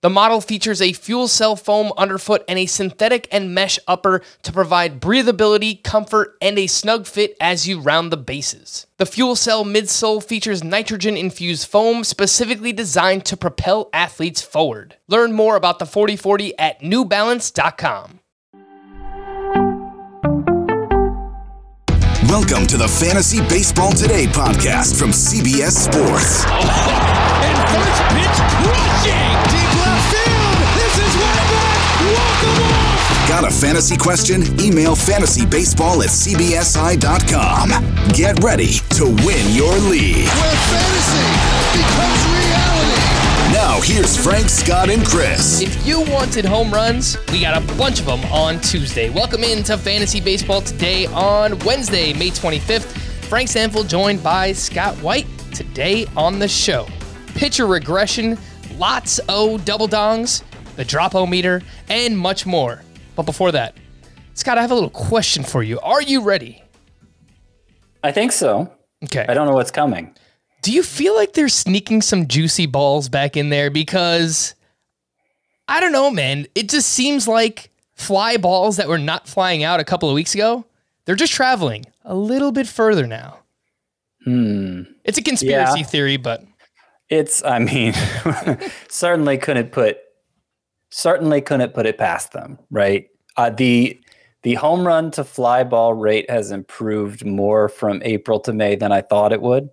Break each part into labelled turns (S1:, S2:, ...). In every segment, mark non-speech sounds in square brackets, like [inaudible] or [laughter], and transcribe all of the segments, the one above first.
S1: The model features a fuel cell foam underfoot and a synthetic and mesh upper to provide breathability, comfort, and a snug fit as you round the bases. The fuel cell midsole features nitrogen infused foam specifically designed to propel athletes forward. Learn more about the 4040 at newbalance.com.
S2: Welcome to the Fantasy Baseball Today podcast from CBS Sports. [laughs]
S3: And first pitch crushing. Deep left
S2: Got a fantasy question? Email fantasybaseball at cbsi.com. Get ready to win your league.
S3: Where fantasy becomes reality.
S2: Now, here's Frank, Scott, and Chris.
S1: If you wanted home runs, we got a bunch of them on Tuesday. Welcome into Fantasy Baseball today on Wednesday, May 25th. Frank Stampfl joined by Scott White today on the show. Pitcher regression, lots o double dongs, the drop o meter, and much more. But before that, Scott, I have a little question for you. Are you ready?
S4: I think so.
S1: Okay.
S4: I don't know what's coming.
S1: Do you feel like they're sneaking some juicy balls back in there? Because I don't know, man. It just seems like fly balls that were not flying out a couple of weeks ago, they're just traveling a little bit further now.
S4: Hmm.
S1: It's a conspiracy
S4: Yeah.
S1: theory, but
S4: It's, I mean, [laughs] certainly couldn't put, certainly couldn't put it past them, right? Uh, the the home run to fly ball rate has improved more from April to May than I thought it would.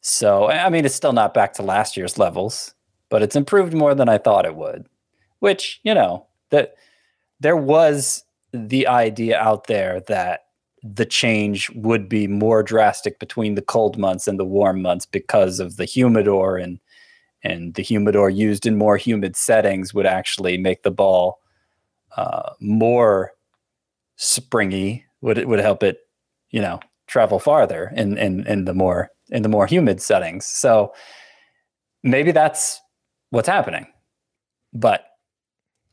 S4: So, I mean, it's still not back to last year's levels, but it's improved more than I thought it would. Which, you know, that there was the idea out there that the change would be more drastic between the cold months and the warm months because of the humidor and and the humidor used in more humid settings would actually make the ball uh, more springy would it would help it you know travel farther in in in the more in the more humid settings. So maybe that's what's happening. But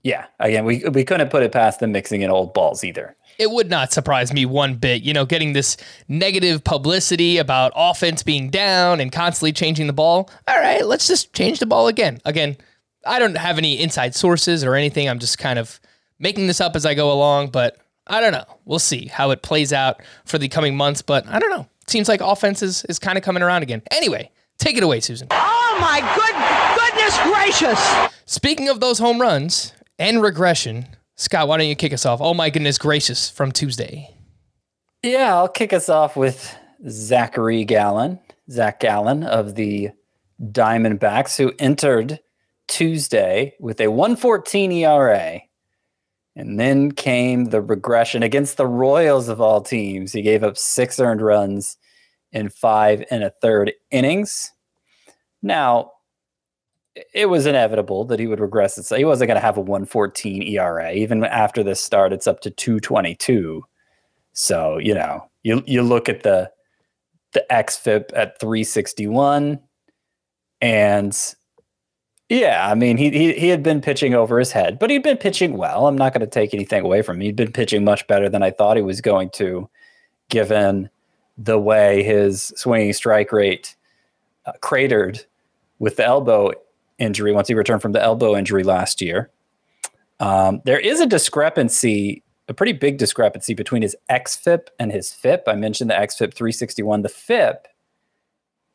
S4: yeah again we we couldn't put it past them mixing in old balls either
S1: it would not surprise me one bit. You know, getting this negative publicity about offense being down and constantly changing the ball. All right, let's just change the ball again. Again, I don't have any inside sources or anything. I'm just kind of making this up as I go along, but I don't know. We'll see how it plays out for the coming months, but I don't know. Seems like offense is, is kind of coming around again. Anyway, take it away, Susan.
S5: Oh my good goodness gracious!
S1: Speaking of those home runs and regression, Scott, why don't you kick us off? Oh my goodness gracious from Tuesday.
S4: Yeah, I'll kick us off with Zachary Gallen, Zach Gallen of the Diamondbacks, who entered Tuesday with a 114 ERA. And then came the regression against the Royals of all teams. He gave up six earned runs in five and a third innings. Now, it was inevitable that he would regress. It. So he wasn't going to have a 114 ERA. Even after this start, it's up to 222. So, you know, you you look at the the XFIP at 361 and yeah, I mean, he, he he had been pitching over his head, but he'd been pitching well. I'm not going to take anything away from him. He'd been pitching much better than I thought he was going to, given the way his swinging strike rate uh, cratered with the elbow injury once he returned from the elbow injury last year. Um, there is a discrepancy, a pretty big discrepancy between his XFIP and his FIP. I mentioned the XFIP 361. The FIP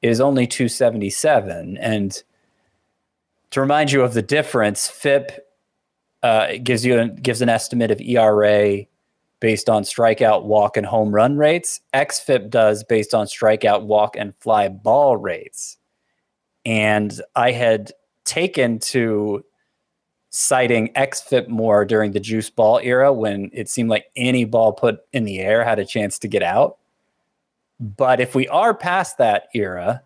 S4: is only 277. And to remind you of the difference, FIP uh, gives you a, gives an estimate of ERA based on strikeout, walk, and home run rates. XFIP does based on strikeout, walk, and fly ball rates. And I had taken to citing XFIP more during the juice ball era when it seemed like any ball put in the air had a chance to get out. But if we are past that era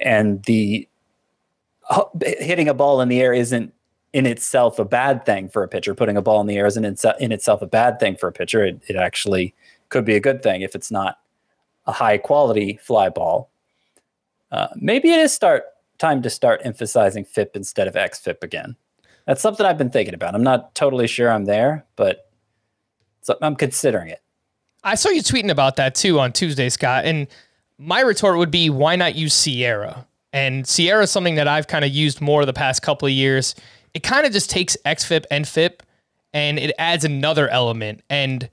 S4: and the uh, hitting a ball in the air isn't in itself a bad thing for a pitcher, putting a ball in the air isn't in, in itself a bad thing for a pitcher. It, it actually could be a good thing if it's not a high quality fly ball. Uh, maybe it is start time to start emphasizing FIP instead of XFIP again. That's something I've been thinking about. I'm not totally sure I'm there, but I'm considering it.
S1: I saw you tweeting about that too on Tuesday, Scott. And my retort would be, why not use SIERA? And SIERA is something that I've kind of used more the past couple of years. It kind of just takes XFIP and FIP and it adds another element. And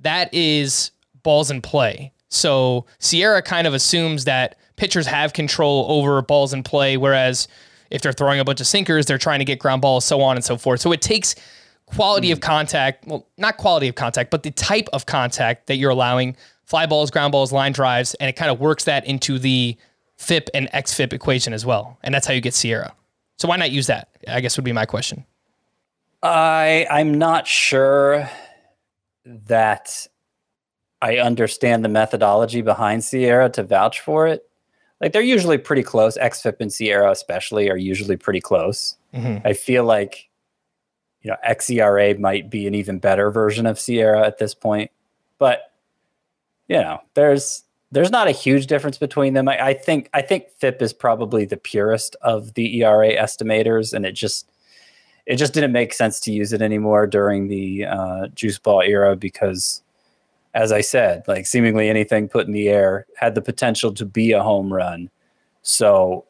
S1: that is balls in play. So SIERA kind of assumes that pitchers have control over balls in play, whereas if they're throwing a bunch of sinkers, they're trying to get ground balls, so on and so forth. So it takes quality mm. of contact, well, not quality of contact, but the type of contact that you're allowing fly balls, ground balls, line drives, and it kind of works that into the FIP and XFIP equation as well. And that's how you get SIERA. So why not use that? I guess would be my question.
S4: I I'm not sure that I understand the methodology behind SIERA to vouch for it. Like they're usually pretty close. XFIP and SIERA, especially are usually pretty close. Mm-hmm. I feel like you know xERA might be an even better version of SIERA at this point, but you know there's there's not a huge difference between them. I, I think I think FIP is probably the purest of the ERA estimators, and it just it just didn't make sense to use it anymore during the uh, juice ball era because as I said, like seemingly anything put in the air had the potential to be a home run. So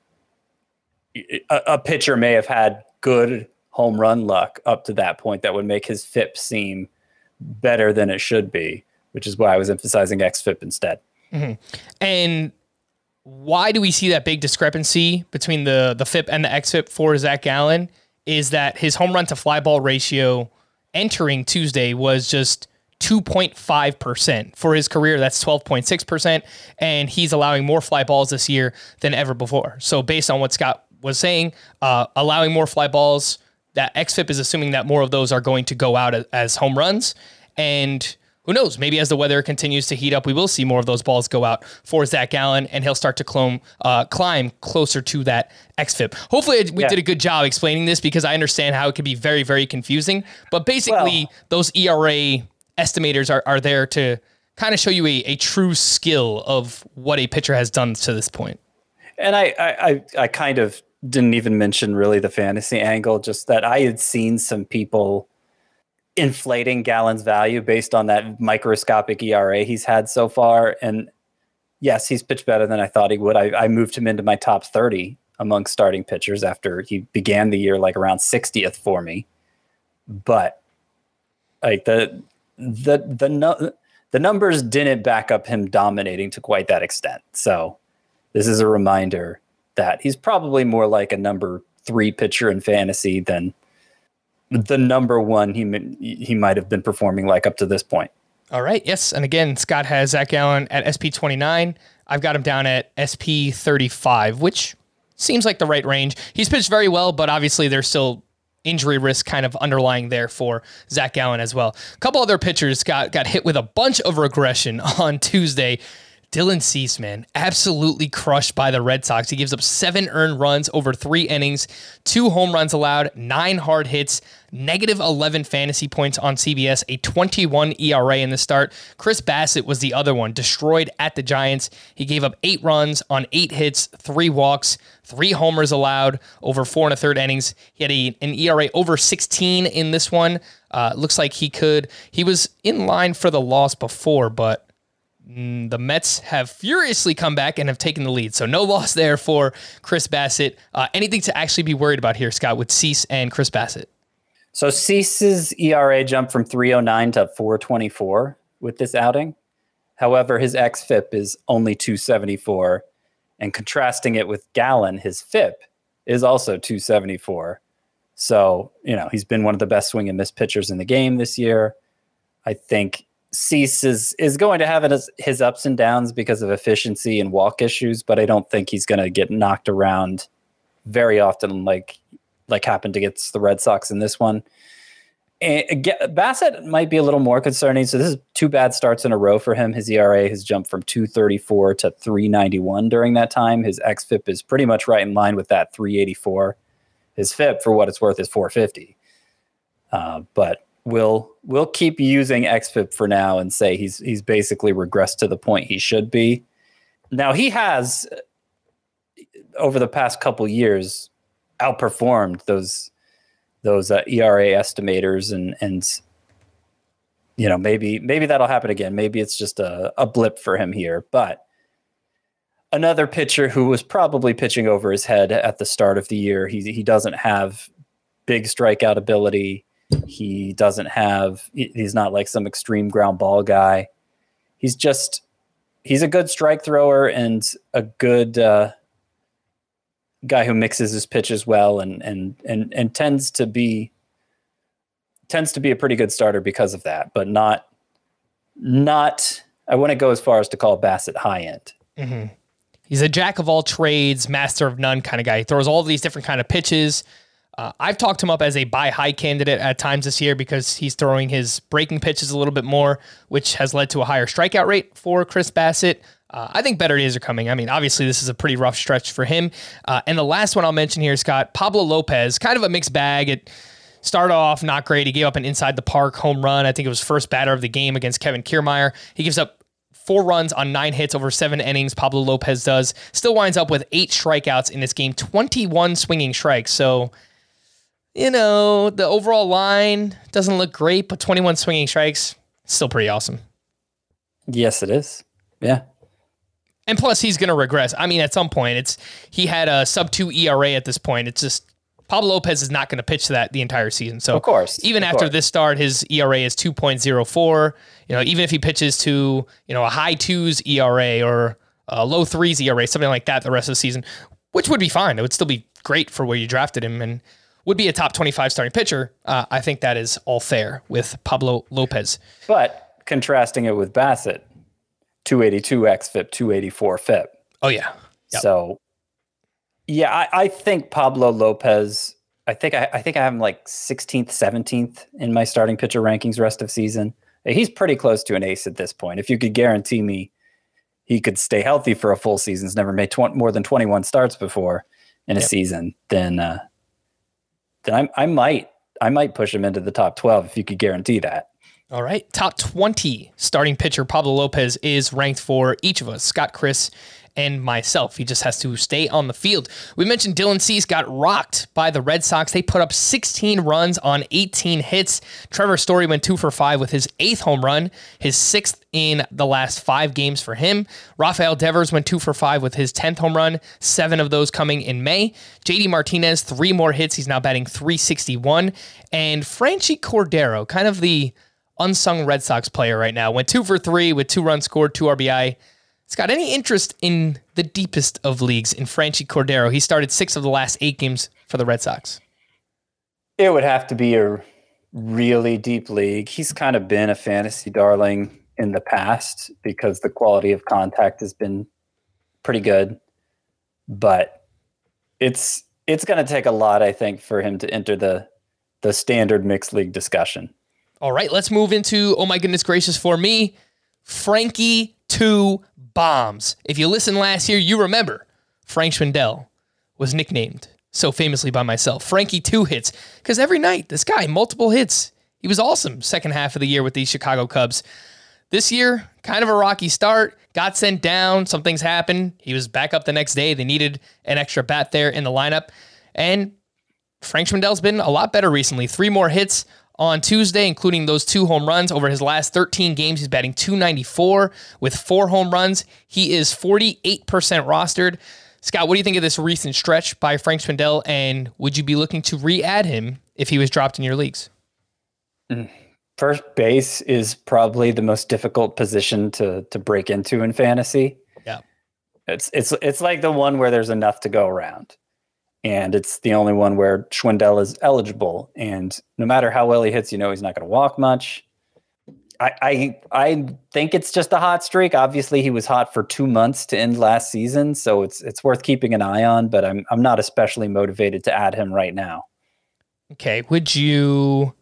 S4: a, a, pitcher may have had good home run luck up to that point that would make his FIP seem better than it should be, which is why I was emphasizing XFIP instead.
S1: Mm-hmm. And why do we see that big discrepancy between the the FIP and the XFIP for Zach Gallen? Is that his home run to fly ball ratio entering Tuesday was just 2.5%. For his career, that's 12.6%. And he's allowing more fly balls this year than ever before. So, based on what Scott was saying, uh, allowing more fly balls, that XFIP is assuming that more of those are going to go out as home runs. And who knows? Maybe as the weather continues to heat up, we will see more of those balls go out for Zach Gallen, and he'll start to clone, uh, climb closer to that XFIP. Hopefully, we yeah. did a good job explaining this because I understand how it can be very, very confusing. But basically, well, those ERA estimators are, are there to kind of show you a, a true skill of what a pitcher has done to this point.
S4: And I, I, I kind of didn't even mention really the fantasy angle, just that I had seen some people inflating Gallen's value based on that microscopic ERA he's had so far. And yes, he's pitched better than I thought he would. I, I moved him into my top 30 among starting pitchers after he began the year like around 60th for me. But like the the the the numbers didn't back up him dominating to quite that extent. So this is a reminder that he's probably more like a number three pitcher in fantasy than the number one he he might have been performing like up to this point.
S1: All right. Yes. And again, Scott has Zach Gallen at SP 29. I've got him down at SP 35, which seems like the right range. He's pitched very well, but obviously there's still injury risk kind of underlying there for Zach Gallen as well. A couple other pitchers got got hit with a bunch of regression [laughs] on Tuesday. Dylan Cease, man, absolutely crushed by the Red Sox. He gives up seven earned runs over three innings, two home runs allowed, nine hard hits, negative 11 fantasy points on CBS, a 21 ERA in the start. Chris Bassitt was the other one, destroyed at the Giants. He gave up eight runs on eight hits, three walks, three homers allowed over four and a third innings. He had a, an ERA over 16 in this one. Uh, looks like he could, he was in line for the loss before, but Mm, the Mets have furiously come back and have taken the lead. So no [laughs] loss there for Chris Bassitt. Uh, anything to actually be worried about here, Scott, with Cease and Chris Bassitt?
S4: So Cease's ERA jumped from 309 to 424 with this outing. However, his xFIP is only 274. And contrasting it with Gallen, his FIP is also 274. So, you know, he's been one of the best swing and miss pitchers in the game this year. I think Cease is is going to have his, his ups and downs because of efficiency and walk issues, but I don't think he's going to get knocked around very often like like happened against the Red Sox in this one. And Bassitt might be a little more concerning. So this is two bad starts in a row for him. His ERA has jumped from 234 to 391 during that time. His xFIP is pretty much right in line with that 384. His FIP, for what it's worth, is 450. Uh, but we'll we'll keep using xFIP for now and say he's he's basically regressed to the point he should be. Now he has over the past couple years outperformed those those uh, ERA estimators and and you know maybe maybe that'll happen again. Maybe it's just a, a blip for him here, but another pitcher who was probably pitching over his head at the start of the year. He he doesn't have big strikeout ability. He doesn't have he's not like some extreme ground ball guy. He's just he's a good strike thrower and a good uh, guy who mixes his pitches well and and and and tends to be tends to be a pretty good starter because of that, but not not I wouldn't go as far as to call Bassitt high end.
S1: Mm-hmm. He's a jack of all trades, master of none kind of guy. He throws all these different kind of pitches. Uh, I've talked him up as a buy high candidate at times this year because he's throwing his breaking pitches a little bit more, which has led to a higher strikeout rate for Chris Bassitt. Uh, I think better days are coming. I mean, obviously, this is a pretty rough stretch for him. Uh, and the last one I'll mention here, Scott, Pablo Lopez, kind of a mixed bag. It started off not great. He gave up an inside the park home run. I think it was first batter of the game against Kevin Kiermaier. He gives up four runs on nine hits over seven innings. Pablo Lopez does. Still winds up with eight strikeouts in this game, 21 swinging strikes. So, you know, the overall line doesn't look great, but 21 swinging strikes, still pretty awesome.
S4: Yes, it is. Yeah.
S1: And plus, he's going to regress. I mean, at some point, it's he had a sub two ERA at this point. It's just Pablo Lopez is not going to pitch that the entire season. So,
S4: of course,
S1: even
S4: of
S1: after
S4: course.
S1: this start, his ERA is two point zero four. You know, even if he pitches to you know a high twos ERA or a low threes ERA, something like that, the rest of the season, which would be fine. It would still be great for where you drafted him and would be a top twenty five starting pitcher. Uh, I think that is all fair with Pablo Lopez.
S4: But contrasting it with Bassitt, 282 xFIP, 284 FIP.
S1: Oh yeah. Yep.
S4: So, yeah, I, I, think Pablo Lopez. I think I, I, think I have him like 16th, 17th in my starting pitcher rankings rest of season. He's pretty close to an ace at this point. If you could guarantee me he could stay healthy for a full season, he's never made tw- more than 21 starts before in a yep. season, then uh, then I, I might I might push him into the top 12 if you could guarantee that.
S1: All right. Top 20 starting pitcher Pablo Lopez is ranked for each of us, Scott, Chris, and myself. He just has to stay on the field. We mentioned Dylan Cease got rocked by the Red Sox. They put up 16 runs on 18 hits. Trevor Story went two for five with his eighth home run, his sixth in the last five games for him. Rafael Devers went two for five with his 10th home run, seven of those coming in May. JD Martinez, three more hits. He's now batting 361. And Franchy Cordero, kind of the unsung Red Sox player right now, went two for three with two runs scored, two RBI. Scott, any interest in the deepest of leagues in Franchy Cordero? He started six of the last eight games for the Red Sox.
S4: It would have to be a really deep league. He's kind of been a fantasy darling in the past because the quality of contact has been pretty good. But it's it's going to take a lot, I think, for him to enter the the standard mixed league discussion.
S1: All right, let's move into oh my goodness gracious for me, Frankie two bombs. If you listened last year, you remember Frank Schwindel was nicknamed so famously by myself. Frankie two hits because every night this guy multiple hits. He was awesome second half of the year with the Chicago Cubs. This year, kind of a rocky start. Got sent down. Some things happened. He was back up the next day. They needed an extra bat there in the lineup, and Frank Schwindel's been a lot better recently. Three more hits on Tuesday, including those two home runs over his last 13 games. He's batting 294 with four home runs. He is 48% rostered. Scott, what do you think of this recent stretch by Frank Schwindel, and would you be looking to re-add him if he was dropped in your leagues? Mm.
S4: First base is probably the most difficult position to to break into in fantasy.
S1: Yeah,
S4: it's it's it's like the one where there's enough to go around and it's the only one where Schwindel is eligible. And no matter how well he hits, you know he's not going to walk much. I, I I think it's just a hot streak. Obviously, he was hot for two months to end last season, so it's it's worth keeping an eye on. But I'm I'm not especially motivated to add him right now.
S1: Okay, would you?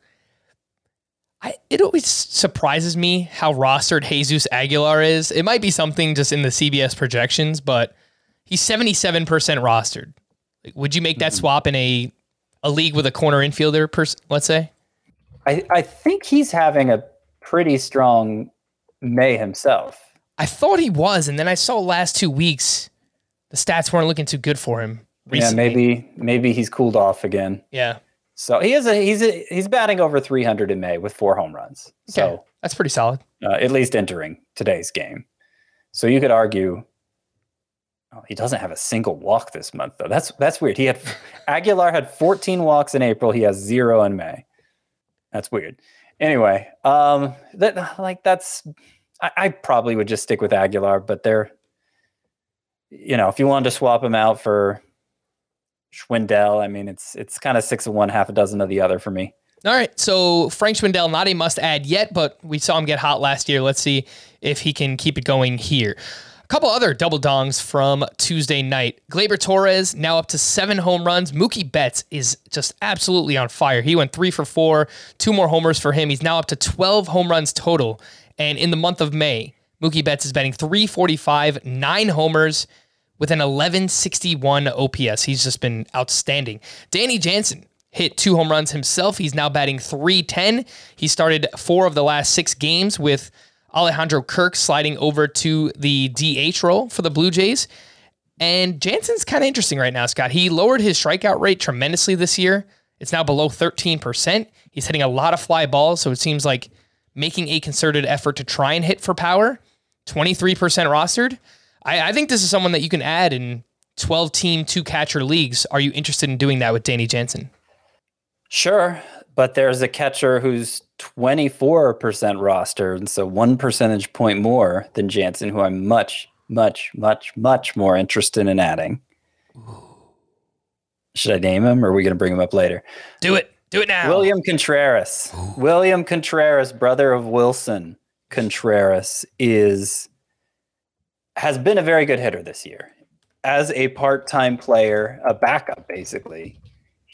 S1: I, it always surprises me how rostered Jesus Aguilar is. It might be something just in the CBS projections, but he's 77% rostered. Would you make that swap in a a league with a corner infielder, pers- let's say?
S4: I, I think he's having a pretty strong May himself.
S1: I thought he was, and then I saw last two weeks the stats weren't looking too good for him. Recently.
S4: Yeah, maybe maybe he's cooled off again.
S1: Yeah.
S4: So he is a he's a, he's batting over 300 in May with four home runs. So
S1: That's pretty solid.
S4: uh, at least entering today's game. So you could argue oh, he doesn't have a single walk this month though. That's that's weird. He had [laughs] Aguilar had 14 walks in April. He has zero in May. That's weird. Anyway, um, that like that's I, I probably would just stick with Aguilar, but they're you know if you wanted to swap him out for Schwindel, I mean it's it's kind of six of one, half a dozen of the other for me.
S1: All right. So Frank Schwindel, not a must add yet, but we saw him get hot last year. Let's see if he can keep it going here. Couple other double dongs from Tuesday night. Gleyber Torres now up to seven home runs. Mookie Betts is just absolutely on fire. He went three for four, two more homers for him. He's now up to 12 home runs total. And in the month of May, Mookie Betts is batting 345, nine homers with an 1161 OPS. He's just been outstanding. Danny Jansen hit two home runs himself. He's now batting 310. He started four of the last six games with Alejandro Kirk sliding over to the DH role for the Blue Jays. And Jansen's kind of interesting right now, Scott. He lowered his strikeout rate tremendously this year. It's now below 13%. He's hitting a lot of fly balls, so it seems like making a concerted effort to try and hit for power. 23% rostered. I, I think this is someone that you can add in 12 team, two catcher leagues. Are you interested in doing that with Danny Jansen?
S4: Sure, but there's a catcher who's 24% rostered, and so one percentage point more than Jansen, who I'm much, much, much, much more interested in adding. Should I name him, or are we going to bring him up later?
S1: Do it. Do it now.
S4: William Contreras. William Contreras, brother of Willson Contreras, is has been a very good hitter this year. As a part-time player, a backup basically,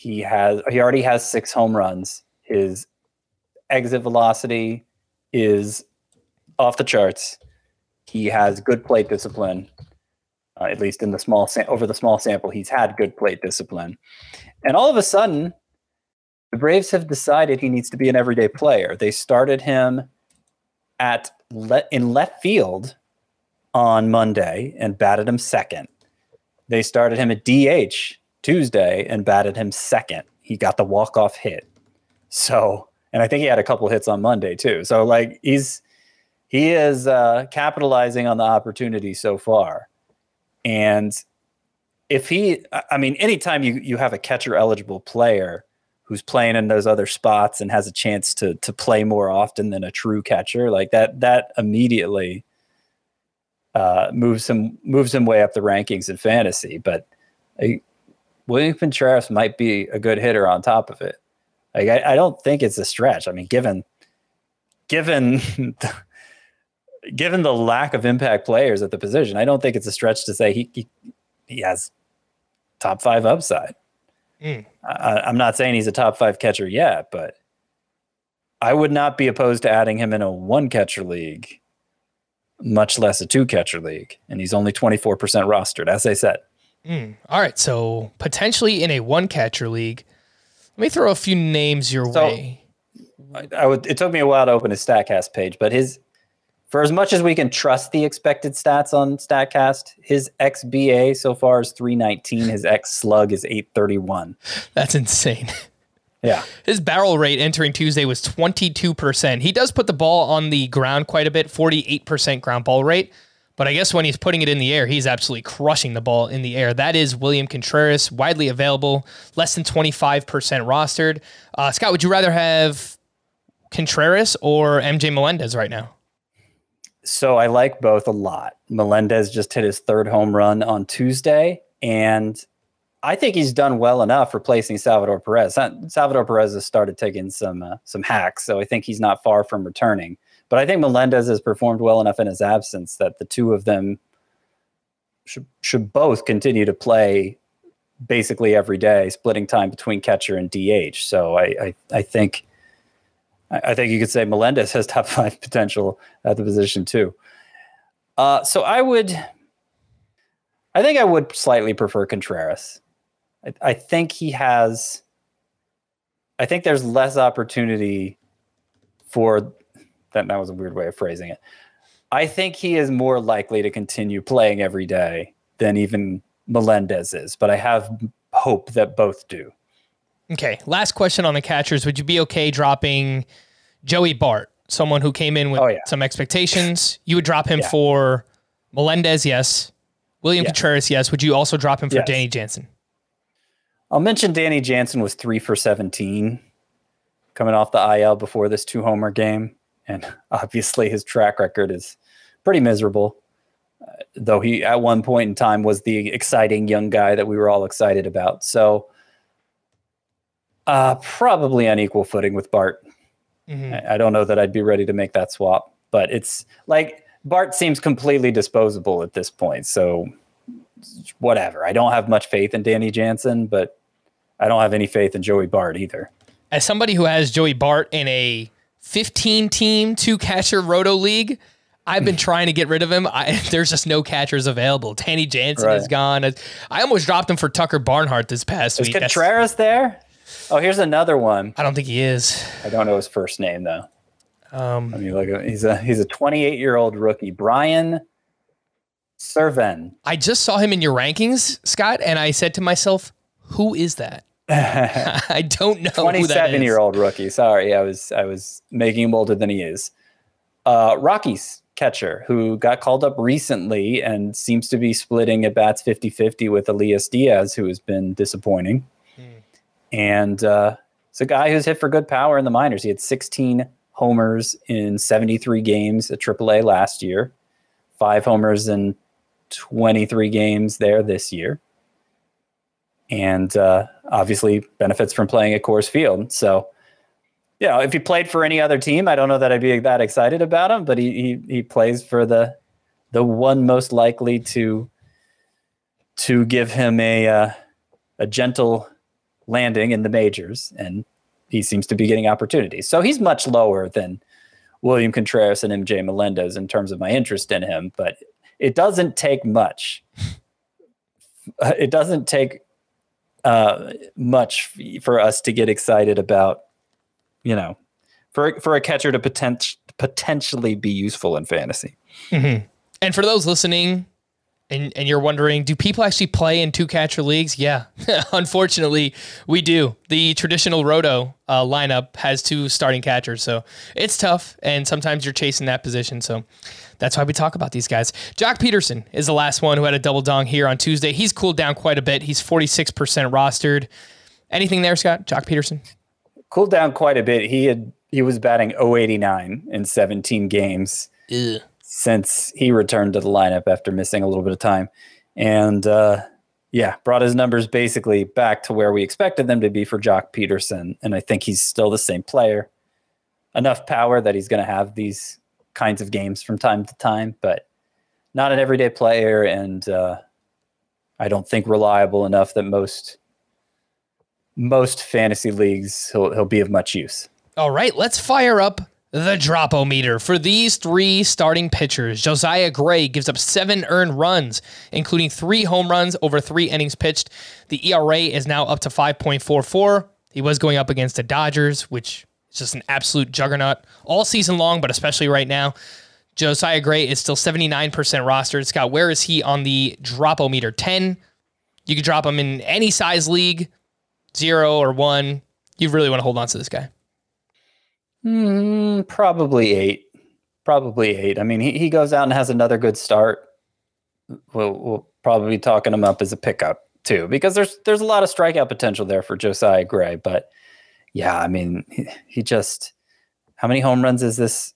S4: he has he already has six home runs. His exit velocity is off the charts. He has good plate discipline, uh, at least in the small over the small sample. He's had good plate discipline, and all of a sudden, the Braves have decided he needs to be an everyday player. They started him at le- in left field on Monday and batted him second. They started him at DH Tuesday and batted him second. He got the walk off hit. So, and I think he had a couple hits on Monday too. So, like he's he is uh, capitalizing on the opportunity so far. And if he, I- I mean, anytime you you have a catcher eligible player who's playing in those other spots and has a chance to to play more often than a true catcher, like that, that immediately uh, moves him moves him way up the rankings in fantasy. But uh, William Contreras might be a good hitter on top of it. Like I, I don't think it's a stretch. I mean, given given the, [laughs] given the lack of impact players at the position, I don't think it's a stretch to say he he, he has top five upside.
S1: Mm.
S4: I, I'm not saying he's a top five catcher yet, but I would not be opposed to adding him in a one catcher league, much less a two catcher league. And he's only 24% rostered, as I said.
S1: Mm. All right. So potentially in a one catcher league. Let me throw a few names your
S4: So-
S1: way.
S4: I, I would. It took me a while to open his Statcast page, but his, for as much as we can trust the expected stats on Statcast, his XBA so far is 319. His X slug is 831.
S1: That's insane. [laughs]
S4: Yeah.
S1: His barrel rate entering Tuesday was 22%. He does put the ball on the ground quite a bit, 48% ground ball rate. But I guess when he's putting it in the air, he's absolutely crushing the ball in the air. That is William Contreras, widely available, less than 25% rostered. Uh, Scott, would you rather have Contreras or MJ Melendez right now?
S4: So I like both a lot. Melendez just hit his third home run on Tuesday, and I think he's done well enough replacing Salvador Perez. Salvador Perez has started taking some uh, some hacks, so I think he's not far from returning. But I think Melendez has performed well enough in his absence that the two of them should should both continue to play basically every day, splitting time between catcher and DH. So I I, I think I think you could say Melendez has top [laughs] five potential at the position too. Uh, so I would, I think I would slightly prefer Contreras. I, I think he has, I think there's less opportunity for that. That was a weird way of phrasing it. I think he is more likely to continue playing every day than even Melendez is, but I have hope that both do.
S1: Okay. Last question on the catchers. Would you be okay dropping Joey Bart, someone who came in with
S4: Oh, yeah.
S1: some expectations? You would drop him
S4: Yeah.
S1: for Melendez, yes. William
S4: Yes.
S1: Contreras, yes. Would you also drop him for
S4: Yes.
S1: Danny Jansen?
S4: I'll mention Danny Jansen was three for 17 coming off the IL before this two homer game. And [laughs] obviously his track record is pretty miserable. Uh, though he, at one point in time, was the exciting young guy that we were all excited about. So, uh, probably on equal footing with Bart.
S1: Mhm.
S4: I I don't know that I'd be ready to make that swap, but it's like Bart seems completely disposable at this point. So whatever. I don't have much faith in Danny Jansen, but I don't have any faith in Joey Bart either.
S1: As somebody who has Joey Bart in a 15 team two catcher roto league, I've been trying to get rid of him. I, [laughs] there's just no catchers available. Danny Jansen is gone. I almost dropped him for Tucker Barnhart this past
S4: Is
S1: week. That's-
S4: Contreras there? Oh, here's another one.
S1: I don't think he is.
S4: I don't know his first name though.
S1: Um,
S4: I mean, look, he's a he's a 28 year old rookie, Brian Serven.
S1: I just saw him in your rankings, Scott, and I said to myself, "Who is that?" [laughs] I don't know Twenty-seven
S4: year old rookie. Sorry, I was I was making him older than he is. Uh, Rockies catcher who got called up recently and seems to be splitting at bats 50-50 with Elias Diaz, who has been disappointing. And uh, it's a guy who's hit for good power in the minors. He had 16 homers in 73 games at AAA last year, five homers in 23 games there this year and uh, obviously benefits from playing at Coors Field. So, you know, if he played for any other team, I don't know that I'd be that excited about him. But he he, he plays for the the one most likely to to give him a uh, a gentle landing in the majors, and he seems to be getting opportunities. So he's much lower than William Contreras and MJ Melendez in terms of my interest in him. But it doesn't take much. [laughs] It doesn't take uh, much for us to get excited about, you know, for for a catcher to potent, potentially be useful in fantasy.
S1: And for those listening, and and you're wondering, do people actually play in two catcher leagues? Yeah, [laughs] unfortunately, we do. The traditional roto uh, lineup has two starting catchers, so it's tough. And sometimes you're chasing that position, so that's why we talk about these guys. Joc Pederson is the last one who had a double dong here on Tuesday. He's cooled down quite a bit. He's 46% rostered. Anything there, Scott? Joc Pederson?
S4: Cooled down quite a bit. He had he was batting 089 in 17 games since he returned to the lineup after missing a little bit of time, and uh, yeah, brought his numbers basically back to where we expected them to be for Joc Pederson. And I think he's still the same player. Enough power that he's going to have these kinds of games from time to time, but not an everyday player, and uh, I don't think reliable enough that most most fantasy leagues he'll he'll be of much use.
S1: All right, let's fire up the dropometer for these three starting pitchers. Josiah Gray gives up seven earned runs, including three home runs over three innings pitched. The ERA is now up to 5.44. He was going up against the Dodgers, which is just an absolute juggernaut all season long, but especially right now. Josiah Gray is still 79% rostered. Scott, where is he on the dropometer? 10. You could drop him in any size league, zero or one. You really want to hold on to this guy.
S4: Mm, probably eight. Probably eight. I mean, he, he goes out and has another good start. We'll, we'll probably be talking him up as a pickup too, because there's there's a lot of strikeout potential there for Josiah Gray. But yeah, I mean, he, he just how many home runs is this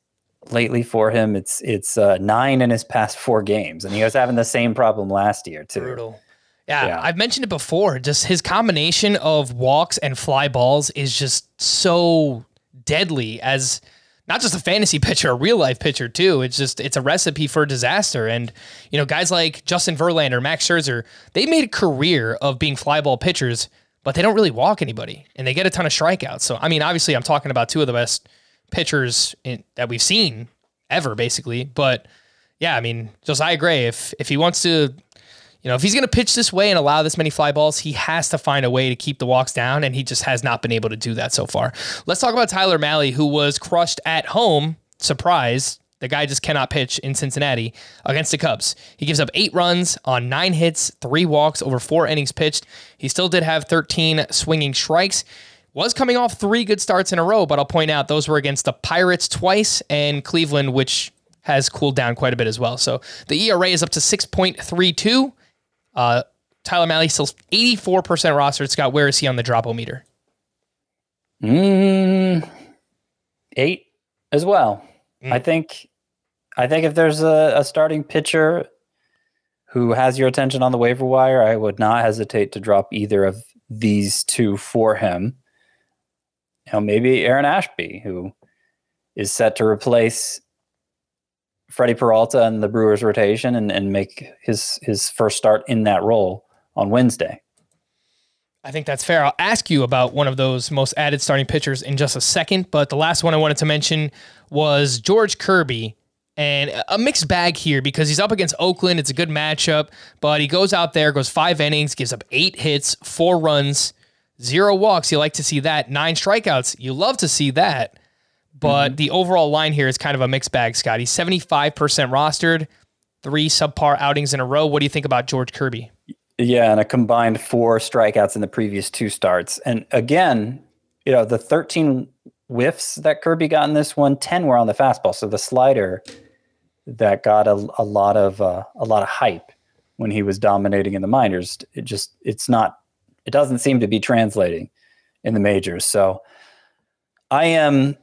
S4: lately for him? It's it's uh, nine in his past four games, and he was having the same problem last year too.
S1: Brutal. Yeah,
S4: Yeah.
S1: I've mentioned it before. Just his combination of walks and fly balls is just so deadly as not just a fantasy [laughs] pitcher, a real life pitcher too. It's just it's a recipe for disaster. And you know, guys like Justin Verlander, Max Scherzer, they made a career of being flyball pitchers, but they don't really walk anybody, and they get a ton of strikeouts. So I mean, obviously, I'm talking about two of the best pitchers in, that we've seen ever, basically. But yeah, I mean, Josiah Gray, if if he wants to you know, if he's going to pitch this way and allow this many fly balls, he has to find a way to keep the walks down, and he just has not been able to do that so far. Let's talk about Tyler Mahle, who was crushed at home. Surprise. The guy just cannot pitch in Cincinnati against the Cubs. He gives up eight runs on nine hits, three walks over four innings pitched. He still did have 13 swinging strikes. Was coming off three good starts in a row, but I'll point out those were against the Pirates twice and Cleveland, which has cooled down quite a bit as well. So the ERA is up to 6.32. Uh, Tyler Mahle still 84% rostered. Scott, where is he on the drop meter?
S4: Mm, eight as well. I think I think if there's a, a starting pitcher who has your attention on the waiver wire, I would not hesitate to drop either of these two for him. You know, maybe Aaron Ashby, who is set to replace Freddie Peralta and the Brewers rotation and, and make his his first start in that role on Wednesday.
S1: I think that's fair. I'll ask you about one of those most added starting pitchers in just a second, but the last one I wanted to mention was George Kirby. And a mixed bag here because he's up against Oakland. It's a good matchup, but he goes out there, goes five innings, gives up eight hits, four runs, zero walks. You like to see that. Nine strikeouts. You love to see that. But the overall line here is kind of a mixed bag, Scott. He's 75% rostered, three subpar outings in a row. What do you think about George Kirby?
S4: Yeah, and a combined four strikeouts in the previous two starts. And again, you know, the 13 whiffs that Kirby got in this one, 10 were on the fastball. So the slider that got a, a lot of uh, a lot of hype when he was dominating in the minors, it just it's not it doesn't seem to be translating in the majors. So I am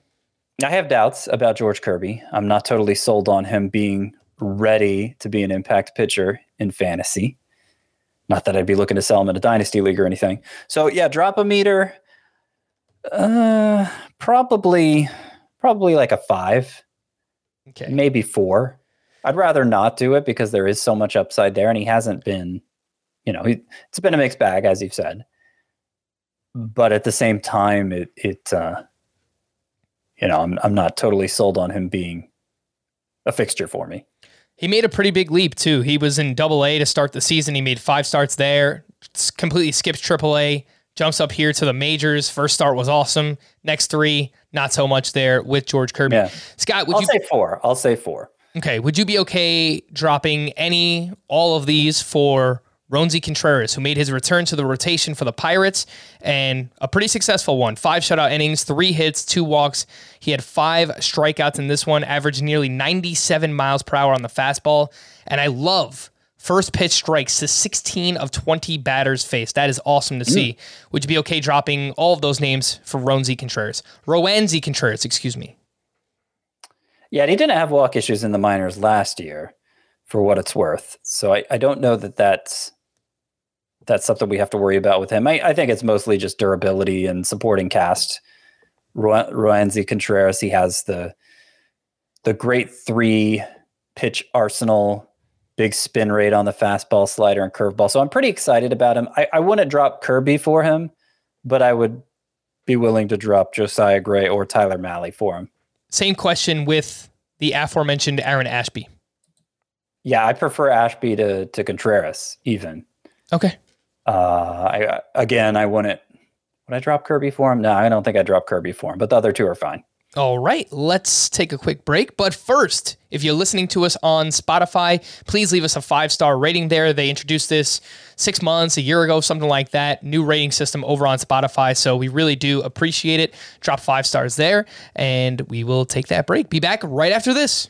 S4: I have doubts about George Kirby. I'm not totally sold on him being ready to be an impact pitcher in fantasy. Not that I'd be looking to sell him in a dynasty league or anything. So yeah, drop a meter. Uh, probably, probably like a five,
S1: Okay.
S4: maybe four. I'd rather not do it because there is so much upside there, and he hasn't been, you know, he, it's been a mixed bag as you've said. But at the same time, it it, uh, you know, I'm I'm not totally sold on him being a fixture for me.
S1: He made a pretty big leap too. He was in Double A to start the season. He made five starts there. Completely skips Triple A. Jumps up here to the majors. First start was awesome. Next three, not so much there with George Kirby.
S4: Yeah.
S1: Scott, would
S4: I'll
S1: you
S4: say four. I'll say four.
S1: okay? Would you be okay dropping any, all of these for Ronzi Contreras, who made his return to the rotation for the Pirates and a pretty successful one? Five shutout innings, three hits, two walks. He had five strikeouts in this one, averaged nearly 97 miles per hour on the fastball. And I love first pitch strikes to 16 of 20 batters faced. That is awesome to mm. see. Would you be okay dropping all of those names for Ronzi Contreras? Roansy Contreras, excuse me.
S4: Yeah, and he didn't have walk issues in the minors last year, for what it's worth. So I, I don't know that that's that's something we have to worry about with him. I, I think it's mostly just durability and supporting cast. Roansy Contreras, he has the the great three pitch arsenal, big spin rate on the fastball, slider, and curveball. So I'm pretty excited about him. I, I wouldn't drop Kirby for him, but I would be willing to drop Josiah Gray or Tyler Mahle for him.
S1: Same question with the aforementioned Aaron Ashby.
S4: Yeah, I prefer Ashby to to Contreras even.
S1: Okay.
S4: Uh, I again, I wouldn't. Would I drop Kirby for him? No, I don't think I drop Kirby for him. But the other two are fine.
S1: All right, let's take a quick break. But first, if you're listening to us on Spotify, please leave us a five star rating there. They introduced this six months, a year ago, something like that. New rating system over on Spotify. So we really do appreciate it. Drop five stars there, and we will take that break. Be back right after this.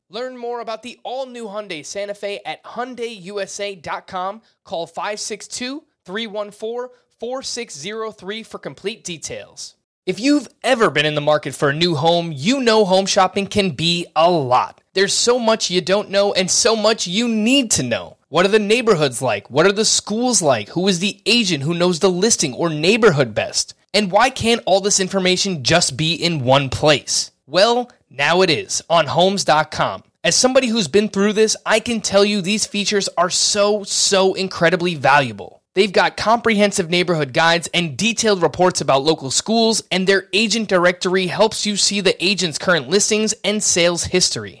S1: Learn more about the all new Hyundai Santa Fe at HyundaiUSA.com. Call 562 314 4603 for complete details. If you've ever been in the market for a new home, you know home shopping can be a lot. There's so much you don't know and so much you need to know. What are the neighborhoods like? What are the schools like? Who is the agent who knows the listing or neighborhood best? And why can't all this information just be in one place? Well, now it is on homes.com. As somebody who's been through this, I can tell you these features are so, so incredibly valuable. They've got comprehensive neighborhood guides and detailed reports about local schools, and their agent directory helps you see the agent's current listings and sales history.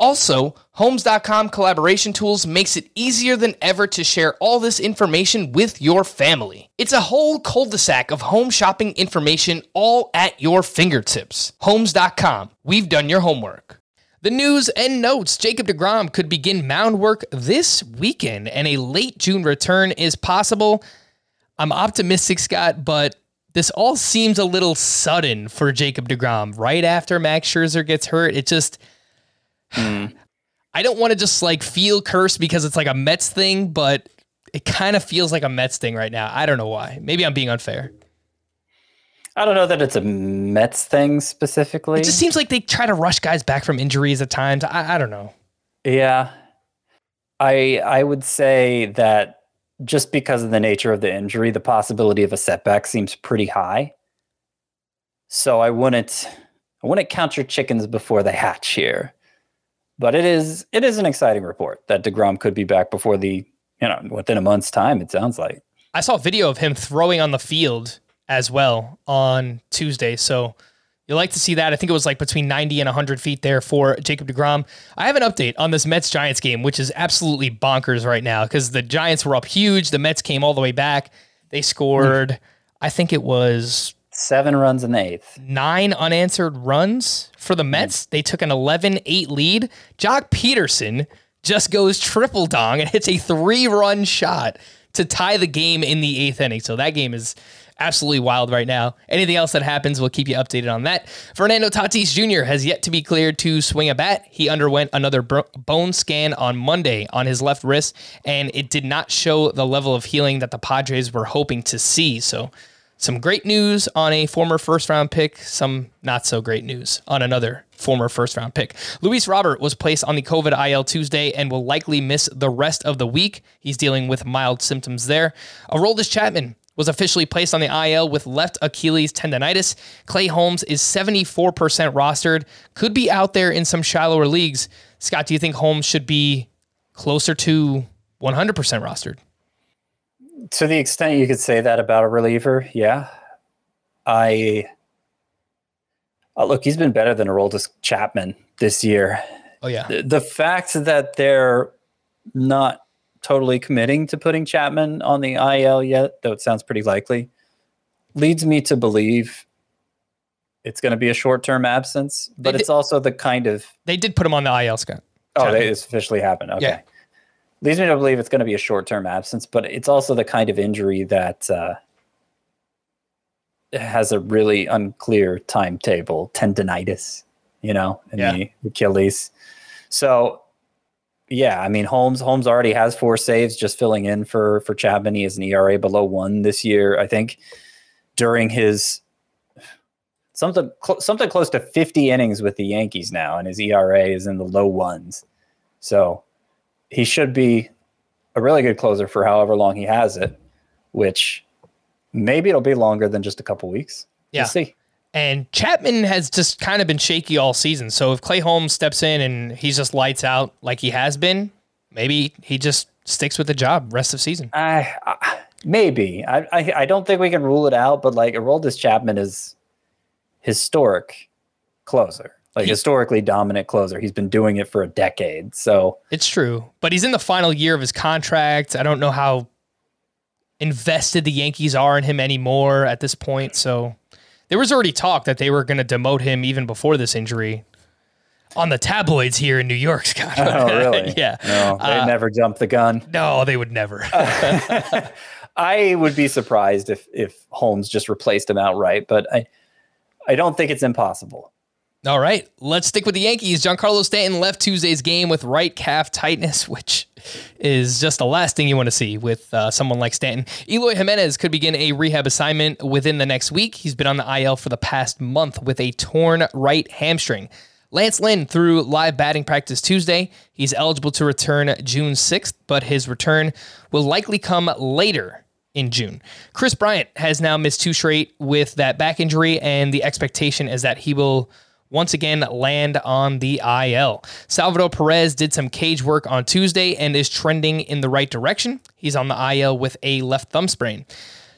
S1: Also, Homes.com collaboration tools makes it easier than ever to share all this information with your family. It's a whole cul-de-sac of home shopping information all at your fingertips. Homes.com. We've done your homework. The news and notes Jacob DeGrom could begin mound work this weekend, and a late June return is possible. I'm optimistic, Scott, but this all seems a little sudden for Jacob DeGrom. Right after Max Scherzer gets hurt, it just. Mm. I don't want to just like feel cursed because it's like a Mets thing, but it kind of feels like a Mets thing right now. I don't know why. Maybe I'm being unfair.
S4: I don't know that it's a Mets thing specifically.
S1: It just seems like they try to rush guys back from injuries at times. I, I don't know.
S4: Yeah. I I would say that just because of the nature of the injury, the possibility of a setback seems pretty high. So I wouldn't I wouldn't count your chickens before they hatch here. But it is it is an exciting report that DeGrom could be back before the you know within a month's time, it sounds like.
S1: I saw a video of him throwing on the field as well on Tuesday. So you'll like to see that. I think it was like between 90 and 100 feet there for Jacob DeGrom. I have an update on this Mets Giants game, which is absolutely bonkers right now because the Giants were up huge. The Mets came all the way back. They scored, hmm. I think it was
S4: Seven runs in the eighth.
S1: nine unanswered runs for the Mets. Mm. They took an 11 8 lead. Joc Pederson just goes triple dong and hits a three run shot to tie the game in the eighth inning. So that game is absolutely wild right now. Anything else that happens, we'll keep you updated on that. Fernando Tatis Jr. has yet to be cleared to swing a bat. He underwent another bro- bone scan on Monday on his left wrist, and it did not show the level of healing that the Padres were hoping to see. So, some great news on a former first round pick, some not so great news on another former first round pick. Luis Robert was placed on the COVID IL Tuesday and will likely miss the rest of the week. He's dealing with mild symptoms there. Aroldis Chapman was officially placed on the IL with left Achilles tendonitis. Clay Holmes is 74% rostered, could be out there in some shallower leagues. Scott, do you think Holmes should be closer to 100% rostered?
S4: To the extent you could say that about a reliever, yeah. I uh, look, he's been better than Aroldis Chapman this year.
S1: Oh, yeah.
S4: The, the fact that they're not totally committing to putting Chapman on the IL yet, though it sounds pretty likely, leads me to believe it's going to be a short-term absence. But
S1: They
S4: it's also the kind of
S1: They did put him on the IL, Scott.
S4: oh,
S1: Chapman.
S4: they, it's officially happened. Okay.
S1: Yeah.
S4: Leads me to believe it's going to be a short term absence, but it's also the kind of injury that uh, has a really unclear timetable tendonitis, you know, in
S1: Yeah.
S4: the Achilles. So, yeah, I mean, Holmes Holmes already has four saves, just filling in for for Chapman. He has an ERA below one this year. I think during his something cl- something close to 50 innings with the Yankees now, and his ERA is in the low ones. So he should be a really good closer for however long he has it, which maybe it'll be longer than just a couple weeks.
S1: Yeah.
S4: We'll see.
S1: And Chapman has just kind of been shaky all season. So if Clay Holmes steps in and he's just lights out like he has been, maybe he just sticks with the job rest of season.
S4: I, I maybe I, I I don't think we can rule it out, but like Aroldis Chapman is historic closer, like
S1: He-
S4: historically dominant closer. He's been doing it for a decade. So
S1: It's true, but he's in the final year of his contract. I don't know how invested the Yankees are in him anymore at this point. So there was already talk that they were going to demote him even before this injury on the tabloids here in New York, [laughs] Scott.
S4: oh really? [laughs]
S1: yeah.
S4: No, they
S1: Uh,
S4: never jumped the gun.
S1: No, they would never. [laughs]
S4: I would be surprised if if Holmes just replaced him outright, but I I don't think it's impossible.
S1: All right, let's stick with the Yankees. Giancarlo Stanton left Tuesday's game with right calf tightness, [laughs] which is just the last thing you want to see with uh, someone like Stanton. Eloy Jimenez could begin a rehab assignment within the next week. He's been on the IL for the past month with a torn right hamstring. Lance Lynn threw live batting practice Tuesday. He's eligible to return June 6th, but his return will likely come later in June. Kris Bryant has now missed two straight with that back injury, and the expectation is that he will once again land on the IL. Salvador Perez did some cage work on Tuesday and is trending in the right direction. He's on the IL with a left thumb sprain.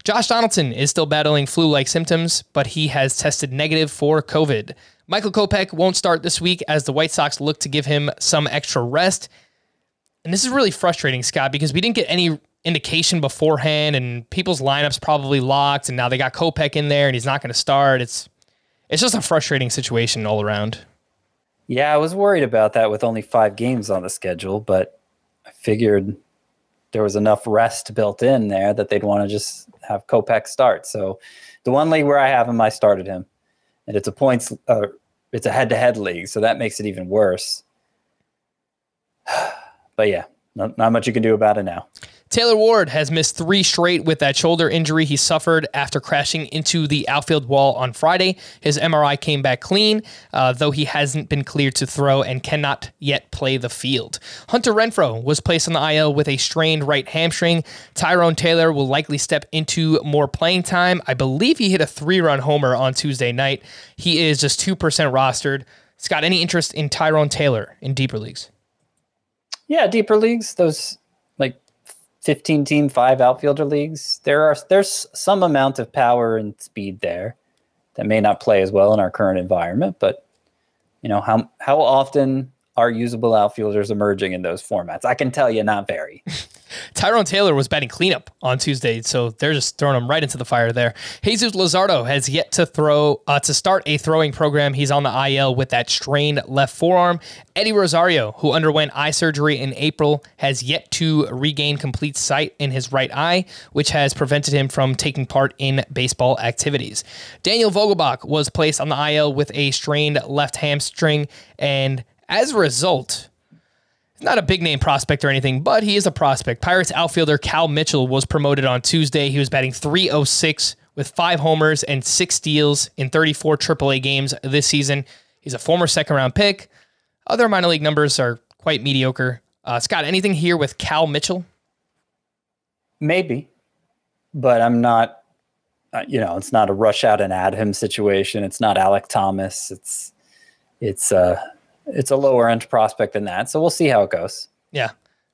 S1: Josh Donaldson is still battling flu like symptoms, but he has tested negative for COVID. Michael Kopech won't start this week as the White Sox look to give him some extra rest. And this is really frustrating, Scott, because we didn't get any indication beforehand, and people's lineups probably locked, and now they got Kopech in there, and he's not going to start. It's it's just a frustrating situation all around.
S4: Yeah, I was worried about that with only five games on the schedule, but I figured there was enough rest built in there that they'd want to just have Kopech start. So the one league where I have him, I started him, and it's a points, uh, it's a head-to-head league, so that makes it even worse. [sighs] but yeah, not, not much you can do about it now.
S1: Taylor Ward has missed three straight with that shoulder injury he suffered after crashing into the outfield wall on Friday. His MRI came back clean, uh, though he hasn't been cleared to throw and cannot yet play the field. Hunter Renfroe was placed on the IL with a strained right hamstring. Tyrone Taylor will likely step into more playing time. I believe he hit a three run homer on Tuesday night. He is just 2% rostered. Scott, any interest in Tyrone Taylor in deeper leagues?
S4: Yeah, deeper leagues, those 15 team five outfielder leagues. There are there's some amount of power and speed there that may not play as well in our current environment but you know how how often are usable outfielders emerging in those formats i can tell you not very [laughs]
S1: Tyrone Taylor was batting cleanup on Tuesday, so they're just throwing him right into the fire there. Jesus Luzardo has yet to throw uh, to start a throwing program. He's on the IL with that strained left forearm. Eddie Rosario, who underwent eye surgery in April, has yet to regain complete sight in his right eye, which has prevented him from taking part in baseball activities. Daniel Vogelbach was placed on the IL with a strained left hamstring, and as a result, not a big name prospect or anything, but he is a prospect. Pirates outfielder Cal Mitchell was promoted on Tuesday. He was batting 306 with five homers and six steals in 34 AAA games this season. He's a former second round pick. Other minor league numbers are quite mediocre. Uh, Scott, anything here with Cal Mitchell?
S4: Maybe, but I'm not. Uh, you know, it's not a rush out and add him situation. It's not Alek Thomas. It's it's uh it's a lower end prospect than that. So we'll see how it goes.
S1: Yeah.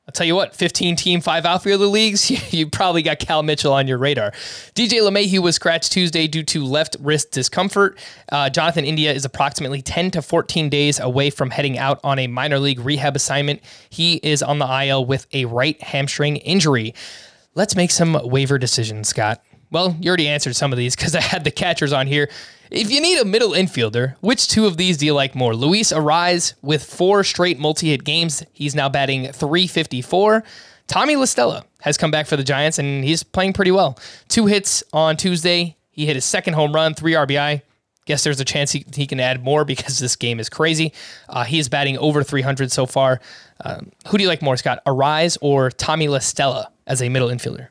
S1: I'll tell you what, 15 team, five outfielder leagues, [laughs] you probably got Cal Mitchell on your radar. DJ LeMahieu was scratched Tuesday due to left wrist discomfort. Uh, Jonathan India is approximately 10 to 14 days away from heading out on a minor league rehab assignment. He is on the IL with a right hamstring injury. Let's make some waiver decisions, Scott. Well, you already answered some of these because [laughs] I had the catchers on here. If you need a middle infielder, which two of these do you like more? Luis Arraez with four straight multi-hit games. He's now batting 354. Tommy La Stella has come back for the Giants and he's playing pretty well. Two hits on Tuesday. He hit his second home run, three RBI. Guess there's a chance he, he can add more [laughs] because this game is crazy. Uh, he is batting over 300 so far. Um, who do you like more, Scott? Arraez or Tommy La Stella as a middle infielder?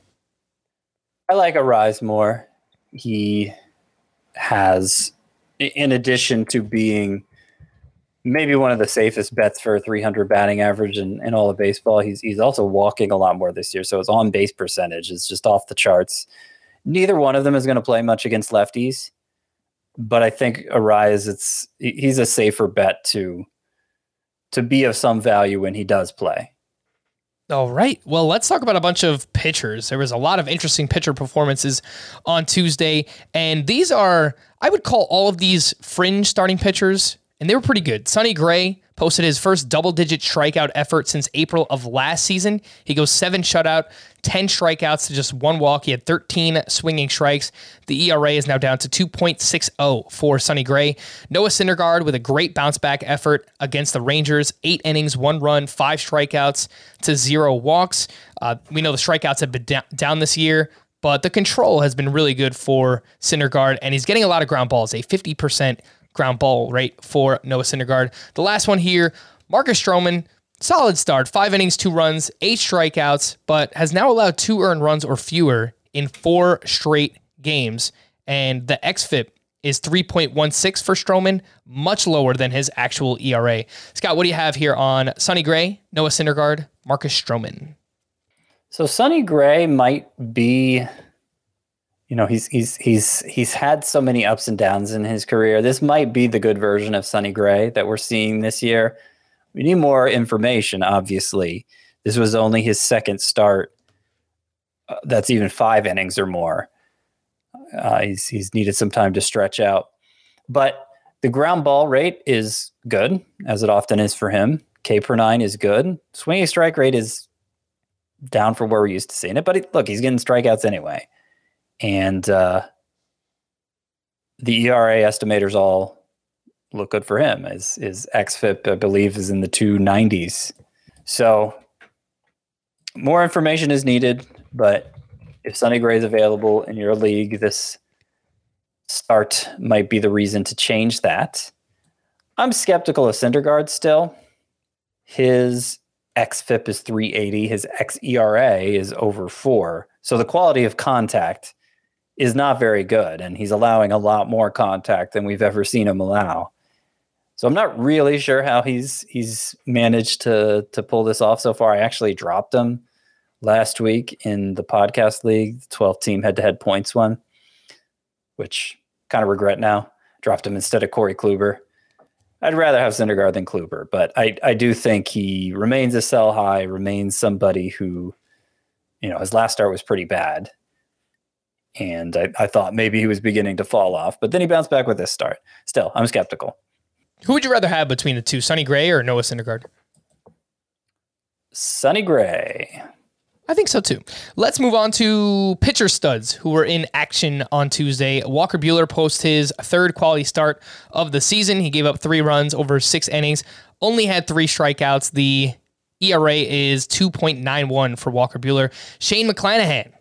S4: I like Arraez more. He has, in addition to being maybe one of the safest bets for 300 batting average in, in all of baseball, he's he's also walking a lot more this year. So his on base percentage is just off the charts. Neither one of them is going to play much against lefties, but I think Arraez, it's he's a safer bet to to be of some value when he does play.
S1: All right. Well, let's talk about a bunch of pitchers. There was a lot of interesting pitcher performances on Tuesday, and these are, I would call all of these fringe starting pitchers, and they were pretty good. Sonny Gray posted his first double digit strikeout effort since April of last season. He goes seven shutout, 10 strikeouts to just one walk. He had 13 swinging strikes. The ERA is now down to 2.60 for Sonny Gray. Noah Syndergaard with a great bounce back effort against the Rangers. Eight innings, one run, five strikeouts to zero walks. Uh, we know the strikeouts have been down this year but the control has been really good for Syndergaard, and he's getting a lot of ground balls, a 50% ground ball rate for Noah Syndergaard. The last one here, Marcus Stroman, solid start, five innings, two runs, eight strikeouts, but has now allowed two earned runs or fewer in four straight games. And the XFIP is 3.16 for Stroman, much lower than his actual ERA. Scott, what do you have here on Sonny Gray, Noah Syndergaard, Marcus Stroman?
S4: So Sonny Gray might be, you know, he's he's he's he's had so many ups and downs in his career. This might be the good version of Sonny Gray that we're seeing this year. We need more information. Obviously, this was only his second start. Uh, that's even five innings or more. Uh, he's he's needed some time to stretch out, but the ground ball rate is good, as it often is for him. K per nine is good. Swinging strike rate is down from where we're used to seeing it. But look, he's getting strikeouts anyway, and uh, the ERA estimators all look good for him. His his xFIP, I believe, is in the two nineties. So more information is needed, but if Sonny Gray is available in your league, this start might be the reason to change that. I'm skeptical of Syndergaard still. His xFIP is 380, his xERA is over four. So the quality of contact is not very good, and he's allowing a lot more contact than we've ever seen him allow. So I'm not really sure how he's he's managed to to pull this off so far. I actually dropped him last week in the podcast league, 12 team head to head points one, which kind of regret now. Dropped him instead of Corey Kluber. I'd rather have Syndergaard than Kluber, but I, I do think he remains a sell high, remains somebody who, you know, his last start was pretty bad. And I, I thought maybe he was beginning to fall off, but then he bounced back with this start. Still, I'm skeptical.
S1: Who would you rather have between the two, Sonny Gray or Noah Syndergaard?
S4: Sonny Gray.
S1: I think so too. Let's move on to pitcher studs who were in action on Tuesday. Walker Buehler posts his third quality start of the season. He gave up three runs over six innings, only had three strikeouts. The ERA is 2.91 for Walker Buehler. Shane McClanahan.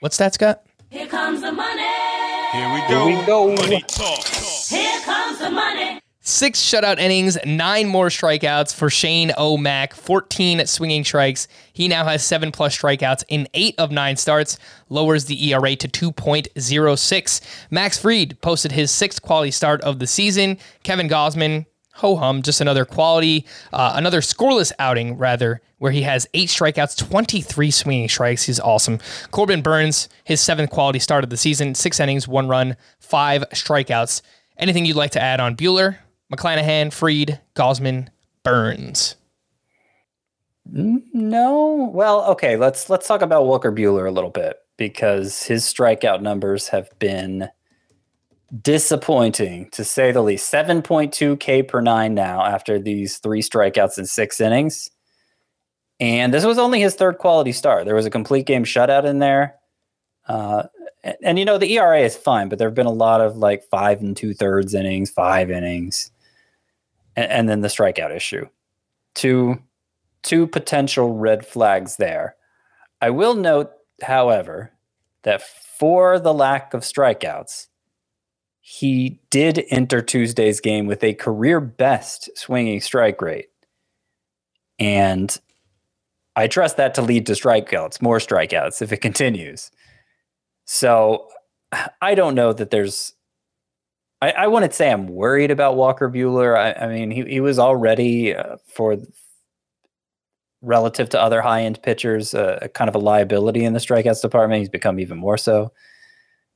S1: What's that, Scott?
S6: Here comes the money.
S3: Here we go.
S4: Here we go.
S3: Money talk.
S6: Here comes the money.
S1: Six shutout innings, nine more strikeouts for Shane O'Mac, 14 swinging strikes. He now has seven plus strikeouts in eight of nine starts, lowers the ERA to 2.06. Max Fried posted his sixth quality start of the season. Kevin Gausman, ho hum, just another quality, uh, another scoreless outing, rather, where he has eight strikeouts, 23 swinging strikes. He's awesome. Corbin Burnes, his seventh quality start of the season, six innings, one run, five strikeouts. Anything you'd like to add on Buehler? McClanahan, Fried, Gausman, Burnes.
S4: No. Well, okay, let's let's talk about Walker Buehler a little bit because his strikeout numbers have been disappointing to say the least. 7.2 K per 9 now after these 3 strikeouts in 6 innings. And this was only his third quality start. There was a complete game shutout in there. Uh, and, and, you know the ERA is fine, but there have been a lot of like five and two thirds innings, five innings, and, and then the strikeout issue. Two two potential red flags there. I will note, however, that for the lack of strikeouts, he did enter Tuesday's game with a career best swinging strike rate. And I trust that to lead to strikeouts, more strikeouts if it continues. So I don't know that there's. I, I wouldn't say I'm worried about Walker Buehler. I, I mean, he, he was already uh, for relative to other high end pitchers, uh, kind of a liability in the strikeouts department. He's become even more so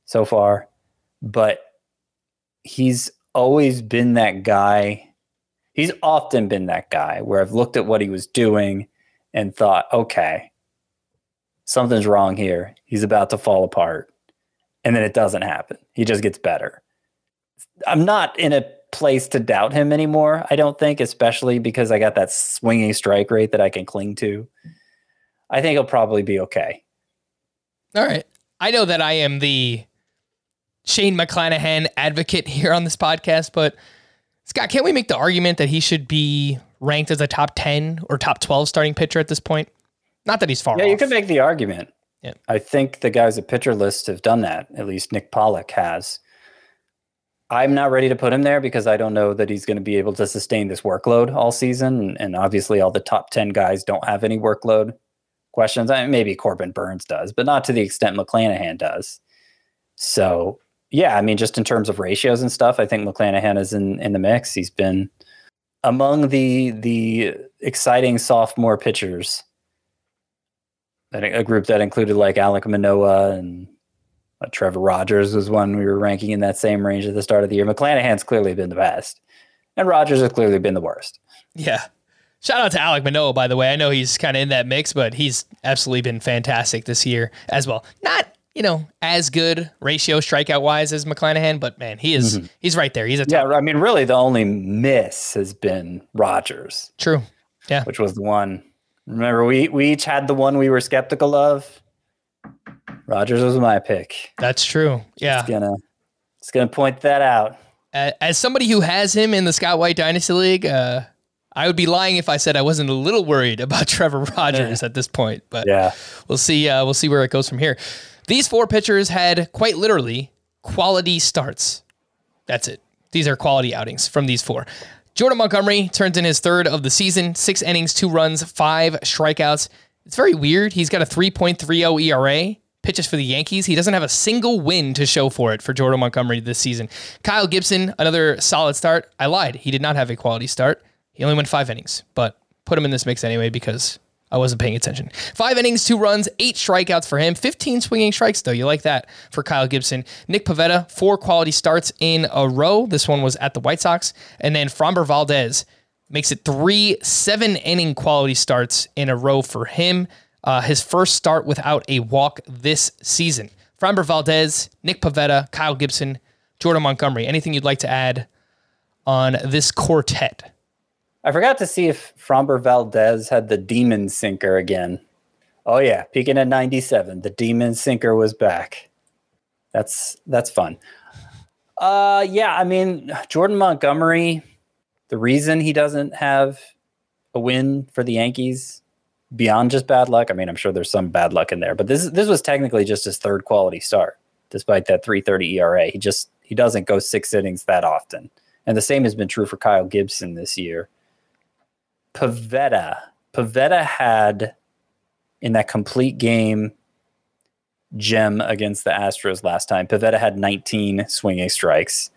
S4: so far. But he's always been that guy. He's often been that guy where I've looked at what he was doing and thought, okay, something's wrong here. He's about to fall apart. And then it doesn't happen. He just gets better. I'm not in a place to doubt him anymore, I don't think, especially because I got that swinging strike rate that I can cling to. I think he'll probably be okay.
S1: All right. I know that I am the Shane McClanahan advocate here on this podcast, but Scott, can't we make the argument that he should be ranked as a top 10 or top 12 starting pitcher at this point? Not that he's far
S4: Yeah,
S1: off.
S4: you could make the argument.
S1: Yeah.
S4: I think the guys at pitcher list have done that. At least Nick Pollack has. I'm not ready to put him there because I don't know that he's going to be able to sustain this workload all season. And, and obviously, all the top 10 guys don't have any workload questions. I mean, maybe Corbin Burnes does, but not to the extent McClanahan does. So, yeah, I mean, just in terms of ratios and stuff, I think McClanahan is in, in the mix. He's been among the the exciting sophomore pitchers. A group that included like Alek Manoah and uh, Trevor Rogers was one we were ranking in that same range at the start of the year. McClanahan's clearly been the best, and Rogers has clearly been the worst.
S1: Yeah. Shout out to Alek Manoah, by the way. I know he's kind of in that mix, but he's absolutely been fantastic this year as well. Not, you know, as good ratio strikeout wise as McClanahan, but man, he is he's right there. He's a
S4: Yeah. I mean, really, the only miss has been Rogers,
S1: True. Yeah.
S4: which was the one. Remember, we we each had the one we were skeptical of. Rogers was my pick.
S1: That's true. Yeah.
S4: It's gonna, it's gonna point that out.
S1: As somebody who has him in the Scott White Dynasty League, uh, I would be lying if I said I wasn't a little worried about [laughs] Trevor Rogers at this point. But
S4: Yeah.
S1: we'll see. Uh, we'll see where it goes from here. These four pitchers had quite literally quality starts. That's it. These are quality outings from these four. Jordan Montgomery turns in his third of the season, six innings, two runs, five strikeouts. It's very weird. He's got a 3.30 ERA, pitches for the Yankees. He doesn't have a single win to show for it for Jordan Montgomery this season. Kyle Gibson, another solid start. I lied. He did not have a quality start. He only went five innings, but put him in this mix anyway because I wasn't paying attention. Five innings, two runs, eight strikeouts for him. 15 swinging strikes, though. You like that for Kyle Gibson. Nick Pivetta, four quality starts in a row. This one was at the White Sox. And then Framber Valdez makes it three seven inning quality starts in a row for him. Uh, his first start without a walk this season. Framber Valdez, Nick Pivetta, Kyle Gibson, Jordan Montgomery. Anything you'd like to add on this quartet?
S4: I forgot to see if Framber Valdez had the demon sinker again. Oh yeah, peaking at 97. The demon sinker was back. That's that's fun. Uh yeah, I mean Jordan Montgomery, the reason he doesn't have a win for the Yankees beyond just bad luck. I mean, I'm sure there's some bad luck in there, but this this was technically just his third quality start despite that 330 ERA. He just he doesn't go 6 innings that often. And the same has been true for Kyle Gibson this year. Pivetta. Pivetta had in that complete game gem against the Astros last time. Pivetta had 19 swinging strikes.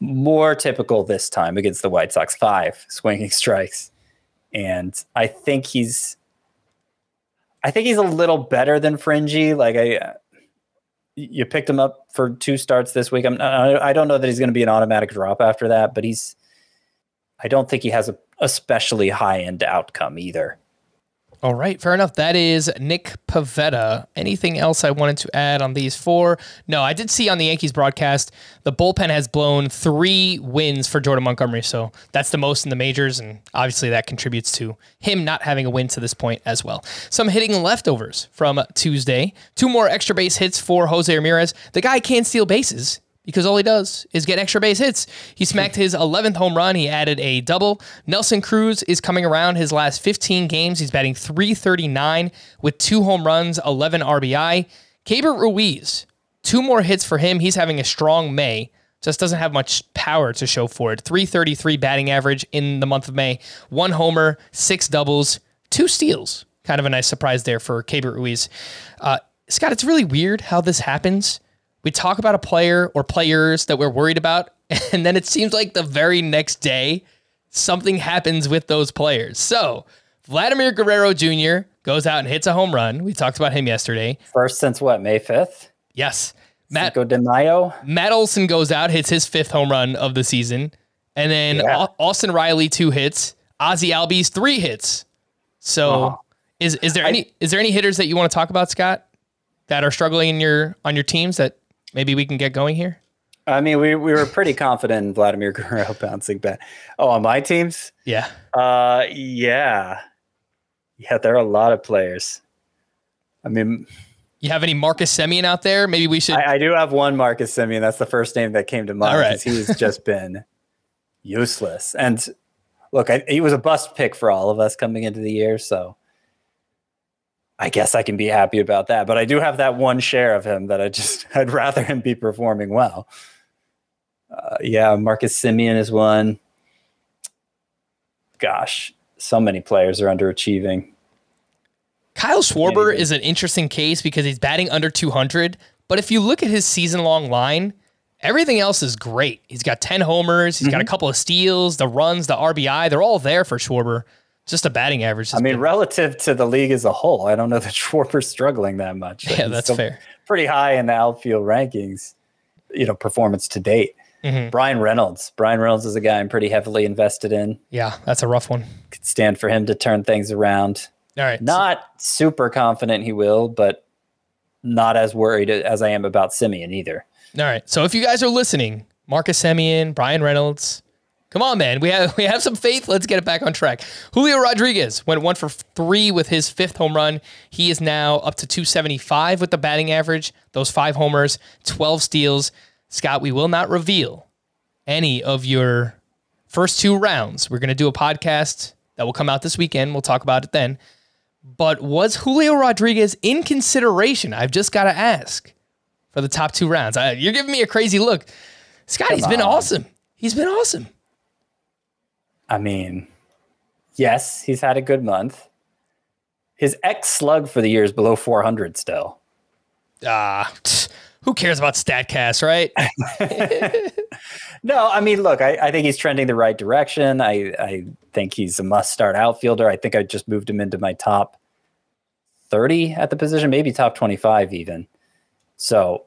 S4: More typical this time against the White Sox, five [laughs] swinging strikes. And I think he's I think he's a little better than Fringy. Like I you picked him up for two starts this week. I'm I don't know that he's going to be an automatic drop after that, but he's I don't think he has a especially high end outcome either.
S1: All right, fair enough. That is Nick Pivetta. Anything else I wanted to add on these four? No, I did see on the Yankees broadcast the bullpen has blown three wins for Jordan Montgomery, so that's the most in the majors, and obviously that contributes to him not having a win to this point as well. Some hitting leftovers from Tuesday. Two more extra base hits for Jose Ramirez. The guy can't steal bases because all he does is get extra base hits. He smacked his 11th home run. He added a double. Nelson Cruz is coming around his last 15 games. He's batting 339 with two home runs, 11 RBI. Keibert Ruiz, two more hits for him. He's having a strong May. Just doesn't have much power to show for it. 333 batting average in the month of May. One homer, six doubles, two steals. Kind of a nice surprise there for Keibert Ruiz. Uh, Scott, it's really weird how this happens we talk about a player or players that we're worried about, [laughs] and then it seems like the very next day something happens with those players. So Vladimir Guerrero Jr. goes out and hits a home run. We talked about him yesterday.
S4: First since what, May 5th?
S1: Yes. Matt,
S4: Cinco de Mayo?
S1: Matt Olson goes out, hits his fifth home run of the season. And then
S4: Yeah.
S1: Austin Riley, two hits. Ozzie Albies, three hits. So
S4: Wow.
S1: is is there any is there any hitters that you want to talk about, Scott, that are struggling in your on your teams that maybe we can get going here?
S4: I mean, we, we were pretty confident in Vladimir [laughs] Guerrero bouncing back. Oh, on my teams?
S1: Yeah.
S4: Uh, yeah. Yeah, there are a lot of players. I mean,
S1: You have any Marcus Semien out there? Maybe we should.
S4: I, I do have one Marcus Semien. That's the first name that came to mind.
S1: All right.
S4: He's just [laughs] been useless. And look, I, he was a bust pick for all of us coming into the year. So I guess I can be happy about that. But I do have that one share of him that I just, [laughs] I'd rather him be performing well. Uh, yeah, Marcus Semien is one. Gosh, so many players are underachieving.
S1: Kyle Schwarber is an interesting case because he's batting under 200. But if you look at his season long line, everything else is great. He's got 10 homers, He's
S4: Mm-hmm.
S1: got a couple of steals, the runs, the RBI, they're all there for Schwarber. Just a batting average.
S4: I mean,
S1: been-
S4: relative to the league as a whole, I don't know that [laughs] Schwarber's struggling that much.
S1: yeah,
S4: He's
S1: that's fair.
S4: Pretty high in the outfield rankings, you know, performance to date.
S1: Mm-hmm.
S4: Bryan Reynolds. Bryan Reynolds is a guy I'm pretty heavily invested in.
S1: Yeah, that's a rough one.
S4: Could stand for him to turn things around.
S1: All right.
S4: Not super confident he will, but not as worried as I am about Semien either.
S1: All right. So if you guys are listening, Marcus Semien, Bryan Reynolds, come on, man. We have we have some faith. Let's get it back on track. Julio Rodriguez went one for three with his fifth home run. He is now up to 275 with the batting average. Those five homers, 12 steals. Scott, we will not reveal any of your first two rounds. We're going to do a podcast that will come out this weekend. We'll talk about it then. But was Julio Rodriguez in consideration? I've just got to ask for the top two rounds. I, you're giving me a crazy look. Scott, he's been awesome. He's been awesome.
S4: I mean, yes, he's had a good month. His X slug for the year is below 400 still.
S1: Ah, tch, who cares about StatCast, right? [laughs] [laughs]
S4: No, I mean, look, I, I think he's trending the right direction. I, I think he's a must start outfielder. I think I just moved him into my top 30 at the position, maybe top 25 even. So,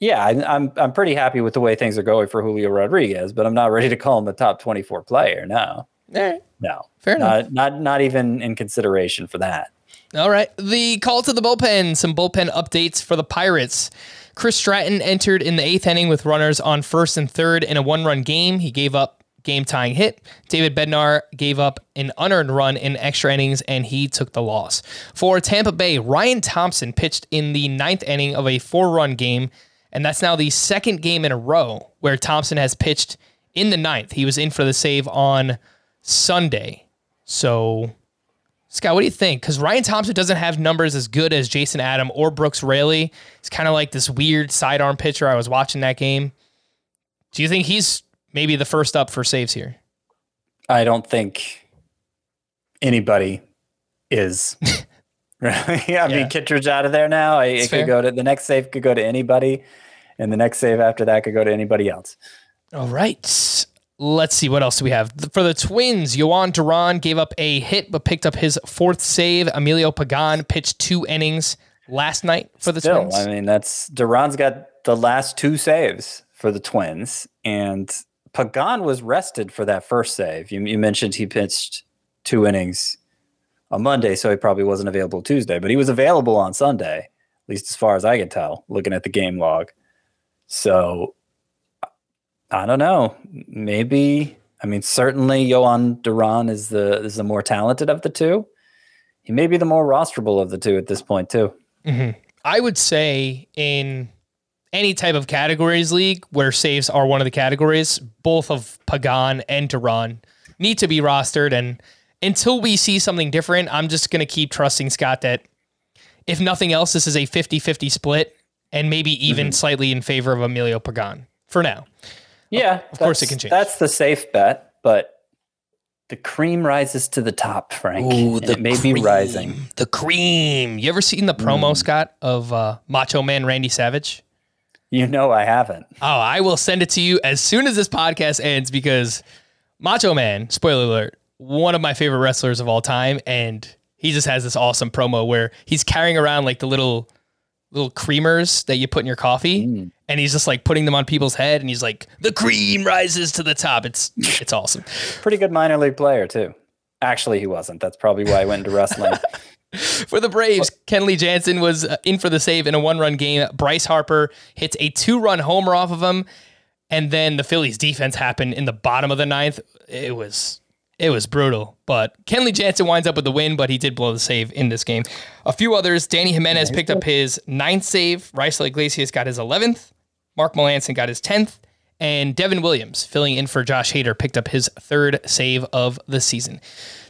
S4: yeah, I, I'm I'm pretty happy with the way things are going for Julio Rodriguez, but I'm not ready to call him a top 24 player. No,
S1: right.
S4: no,
S1: Fair enough.
S4: not, not not even in consideration for that.
S1: All right. The call to the bullpen, some bullpen updates for the Pirates. Chris Stratton entered in the eighth inning with runners on first and third in a one run game. He gave up game tying hit. David Bednar gave up an unearned run in extra innings and he took the loss. For Tampa Bay, Ryan Thompson pitched in the ninth inning of a four run game. And that's now the second game in a row where Thompson has pitched in the ninth. He was in for the save on Sunday. So Scott, what do you think? Because Ryan Thompson doesn't have numbers as good as Jason Adam or Brooks Raley. He's kind of like this weird sidearm pitcher. I was watching that game. Do you think he's maybe the first up for saves here?
S4: I don't think anybody is. [laughs] Really? [laughs] I mean, Kittredge out of there now. I, it
S1: fair.
S4: could go to the next save could go to anybody, and the next save after that could go to anybody else.
S1: All right. Let's see. What else do we have? For the Twins, Jhoan Duran gave up a hit but picked up his fourth save. Emilio Pagan pitched two innings last night for the
S4: Still,
S1: Twins.
S4: I mean, that's Duran's got the last two saves for the Twins, and Pagan was rested for that first save. You, you mentioned he pitched two innings on Monday, so he probably wasn't available Tuesday, but he was available on Sunday, at least as far as I can tell, looking at the game log. So I don't know. Maybe I mean certainly Jhoan Duran is the is the more talented of the two. He may be the more rosterable of the two at this point too. Mm-hmm.
S1: I would say in any type of categories league where saves are one of the categories, both of Pagan and Duran need to be rostered. And until we see something different, I'm just going to keep trusting Scott that if nothing else, this is a 50 50 split and maybe even slightly in favor of Emilio Pagan for now.
S4: Yeah,
S1: of course it can change.
S4: That's the safe bet, but the cream rises to the top, Frank. and it may be rising.
S1: The cream. You ever seen the promo, Scott, of uh, Macho Man Randy Savage?
S4: You know I haven't.
S1: Oh, I will send it to you as soon as this podcast ends because Macho Man, spoiler alert, one of my favorite wrestlers of all time, and he just has this awesome promo where he's carrying around like the little little creamers that you put in your coffee, and he's just like putting them on people's head, and he's like, "The cream rises to the top." It's it's awesome.
S4: Pretty good minor league player too. Actually, he wasn't. That's probably why I went into wrestling. [laughs]
S1: For the Braves, Kenley Jansen was uh, in for the save in a one-run game. Bryce Harper hits a two-run homer off of him, and then the Phillies' defense happened in the bottom of the ninth. It was it was brutal, but Kenley Jansen winds up with the win, but he did blow the save in this game. A few others: Dany Jimenez picked up his ninth save. Raisel Iglesias got his eleventh. Mark Melancon got his tenth. And Devin Williams, filling in for Josh Hader, picked up his third save of the season.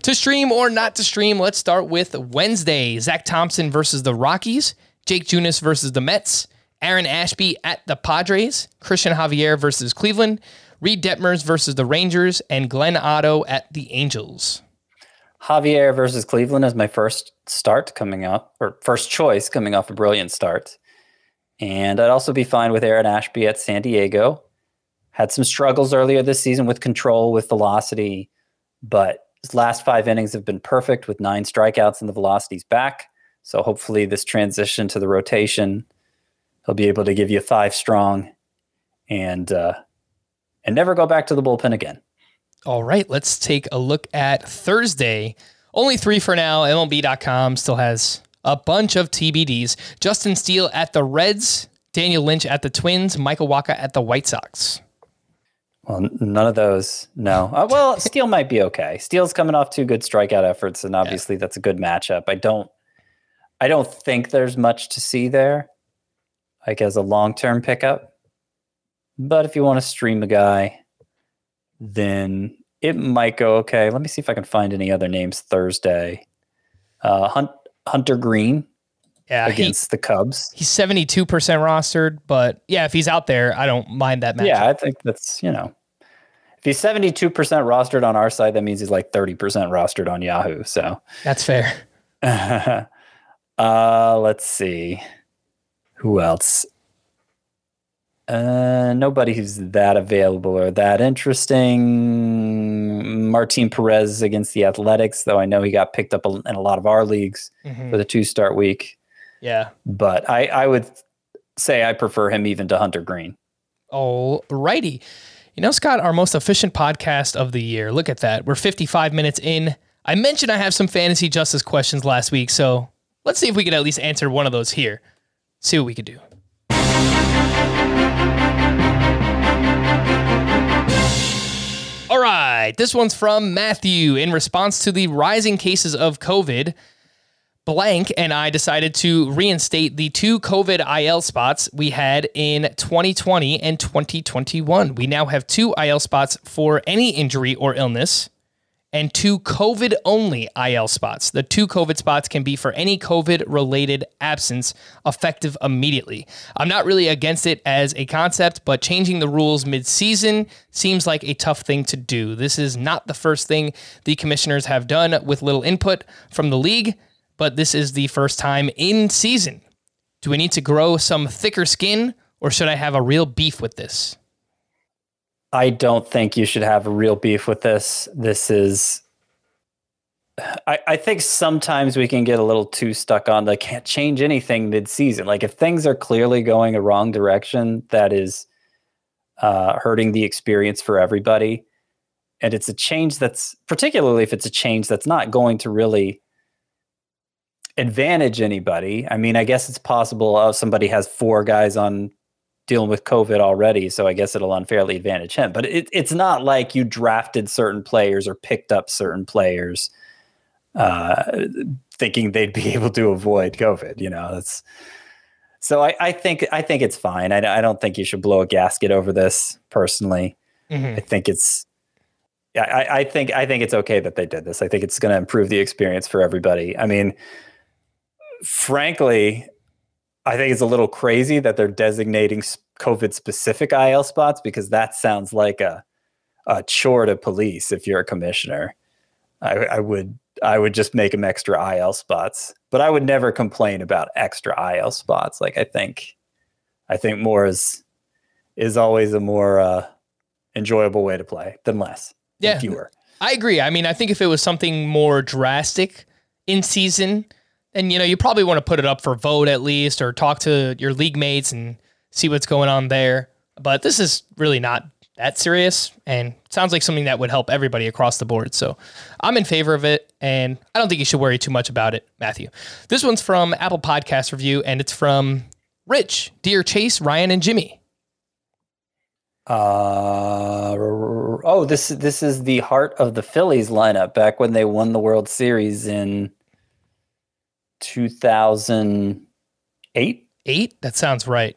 S1: To stream or not to stream, let's start with Wednesday. Zach Thompson versus the Rockies, Jake Junis versus the Mets, Aaron Ashby at the Padres, Christian Javier versus Cleveland, Reid Detmers versus the Rangers, and Glenn Otto at the Angels.
S4: Javier versus Cleveland is my first start coming up, or first choice coming off a brilliant start. And I'd also be fine with Aaron Ashby at San Diego. Had some struggles earlier this season with control, with velocity, but his last five innings have been perfect with nine strikeouts and the velocity's back. So hopefully, this transition to the rotation, he'll be able to give you five strong, and uh, and never go back to the bullpen again.
S1: All right, let's take a look at Thursday. Only three for now. MLB.com still has a bunch of TBDs. Justin Steele at the Reds, Daniel Lynch at the Twins, Michael Wacha at the White Sox.
S4: Well, none of those. No. Uh, well, [laughs] Steele might be okay. Steele's coming off two good strikeout efforts, and obviously that's a good matchup. I don't. I don't think there's much to see there, like as a long term pickup. But if you want to stream a guy, then it might go okay. Let me see if I can find any other names Thursday. Uh, Hunt, Hunter Greene
S1: Yeah, he,
S4: against the Cubs.
S1: he's 72% rostered, but yeah, if he's out there, I don't mind that match.
S4: Yeah, I think that's you know, if he's seventy two percent rostered on our side, that means he's like thirty percent rostered on Yahoo. So,
S1: That's fair. [laughs]
S4: uh, let's see, who else? Uh, nobody who's that available or that interesting. Martin Perez against the Athletics, though I know he got picked up in a lot of our leagues
S1: Mhm.
S4: for the two start week.
S1: Yeah.
S4: But I, I would say I prefer him even to Hunter Greene.
S1: All righty. You know, Scott, our most efficient podcast of the year. Look at that. We're 55 minutes in. I mentioned I have some fantasy justice questions last week, so let's see if we could at least answer one of those here. See what we could do. Right, this one's from Matthew. In response to the rising cases of COVID, Blank and I decided to reinstate the two COVID IL spots we had in 2020 and 2021. We now have two IL spots for any injury or illness and two COVID only IL spots. The two COVID spots can be for any COVID related absence effective immediately. I'm not really against it as a concept, but changing the rules mid season seems like a tough thing to do. This is not the first thing the commissioners have done with little input from the league, but this is the first time in season. Do we need to grow some thicker skin or should I have a real beef with this?
S4: I don't think you should have a real beef with this. This is. I, I think sometimes we can get a little too stuck on the can't change anything mid-season. Like if things are clearly going a wrong direction, that is uh, hurting the experience for everybody, and it's a change that's particularly if it's a change that's not going to really advantage anybody. I mean, I guess it's possible uh, somebody has four guys on dealing with COVID already, so I guess it'll unfairly advantage him. But it, it's not like you drafted certain players or picked up certain players uh, thinking they'd be [laughs] able to avoid COVID. You know, that's so I, I think I think it's fine. I, I don't think you should blow a gasket over this personally. I think it's. yeah, I, I think I think it's okay that they did this. I think it's going to improve the experience for everybody. I mean, frankly, I think it's a little crazy that they're designating COVID specific IL spots because that sounds like a a chore to police if you're a commissioner. I, I would I would just make them extra IL spots, but I would never complain about extra IL spots. Like I think I think more is is always a more uh, enjoyable way to play than less, than
S1: Yeah.
S4: fewer.
S1: I agree. I mean, I think if it was something more drastic in season, then you know you probably want to put it up for vote at least, or talk to your league mates and see what's going on there. But this is really not that serious, and sounds like something that would help everybody across the board. So I'm in favor of it, and I don't think you should worry too much about it, Matthew. This one's from Apple Podcast Review, and it's from Rich, Dear Chase, Ryan, and Jimmy.
S4: Uh, oh, this this is the heart of the Phillies lineup back when they won the World Series in 2008.
S1: Eight? That sounds right.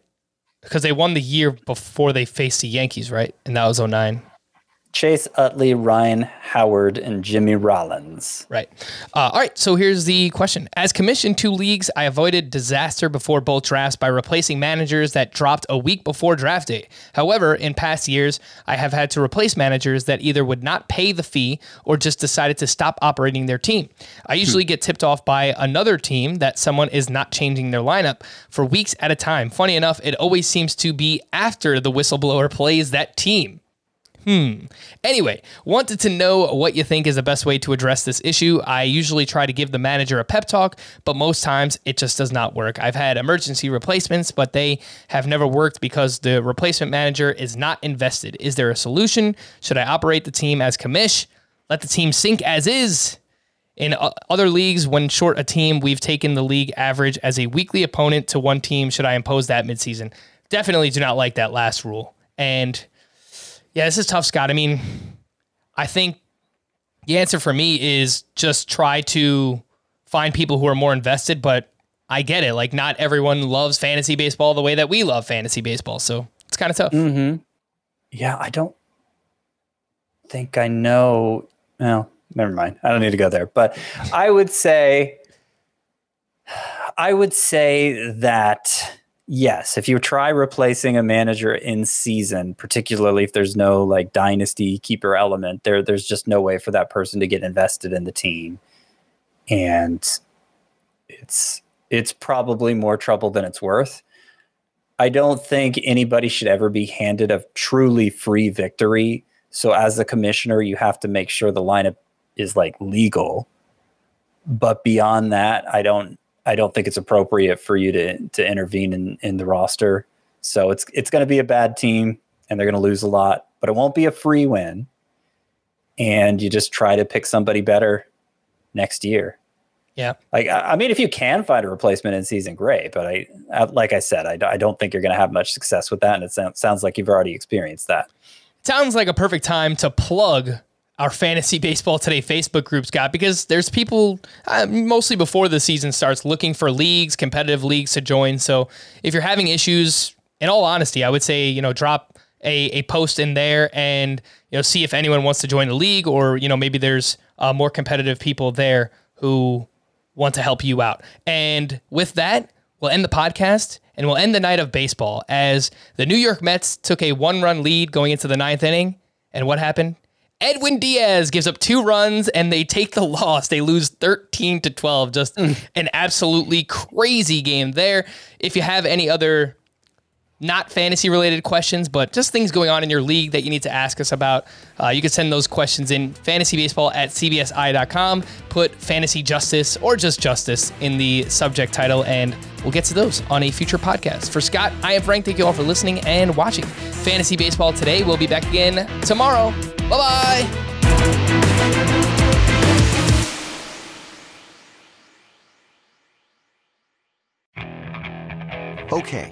S1: Because they won the year before they faced the Yankees, right? And that was 09.
S4: Chase Utley, Ryan Howard, and Jimmy Rollins.
S1: Right. Uh, all right. So here's the question. As commissioned two leagues, I avoided disaster before both drafts by replacing managers that dropped a week before draft day. However, in past years, I have had to replace managers that either would not pay the fee or just decided to stop operating their team. I usually get tipped off by another team that someone is not changing their lineup for weeks at a time. Funny enough, it always seems to be after the whistleblower plays that team. Hmm. Anyway, wanted to know what you think is the best way to address this issue. I usually try to give the manager a pep talk, but most times it just does not work. I've had emergency replacements, but they have never worked because the replacement manager is not invested. Is there a solution? Should I operate the team as commish? Let the team sink as is? In other leagues, when short a team, we've taken the league average as a weekly opponent to one team. Should I impose that midseason? Definitely do not like that last rule. And yeah, this is tough, Scott. I mean, I think the answer for me is just try to find people who are more invested, but I get it. Like, not everyone loves fantasy baseball the way that we love fantasy baseball. So it's kind of tough.
S4: Mm-hmm. Yeah, I don't think I know. Well, never mind. I don't need to go there. But I would say, I would say that Yes, if you try replacing a manager in season, particularly if there's no like dynasty keeper element, there there's just no way for that person to get invested in the team. And it's it's probably more trouble than it's worth. I don't think anybody should ever be handed a truly free victory. So as a commissioner, you have to make sure the lineup is like legal. But beyond that, I don't I don't think it's appropriate for you to to intervene in in the roster. So it's it's going to be a bad team, and they're going to lose a lot, but it won't be a free win. And you just try to pick somebody better next year.
S1: Yeah.
S4: Like I mean, if you can find a replacement in season, great. But I, I like I said, I, I don't think you're going to have much success with that, and it sounds sounds like you've already experienced that.
S1: Sounds like a perfect time to plug our fantasy baseball today Facebook group, Scott, because there's people uh, mostly before the season starts looking for leagues, competitive leagues to join. So if you're having issues, in all honesty, I would say you know drop a, a post in there and you know see if anyone wants to join the league, or you know maybe there's uh, more competitive people there who want to help you out. And with that, we'll end the podcast and we'll end the night of baseball as the New York Mets took a one run lead going into the ninth inning. And what happened? Edwin Diaz gives up two runs and they take the [laughs] loss. They lose 13 to 12. Just mm. an absolutely crazy game there. If you have any other not fantasy related questions, but just things going on in your league that you need to ask us about, uh, you can send those questions in fantasybaseball at cbsi.com. Put fantasy justice or just justice in the subject title, and we'll get to those on a future podcast. For Scott, I am Frank. Thank you all for listening and watching Fantasy Baseball today. We'll be back again tomorrow. Bye bye.
S7: Okay,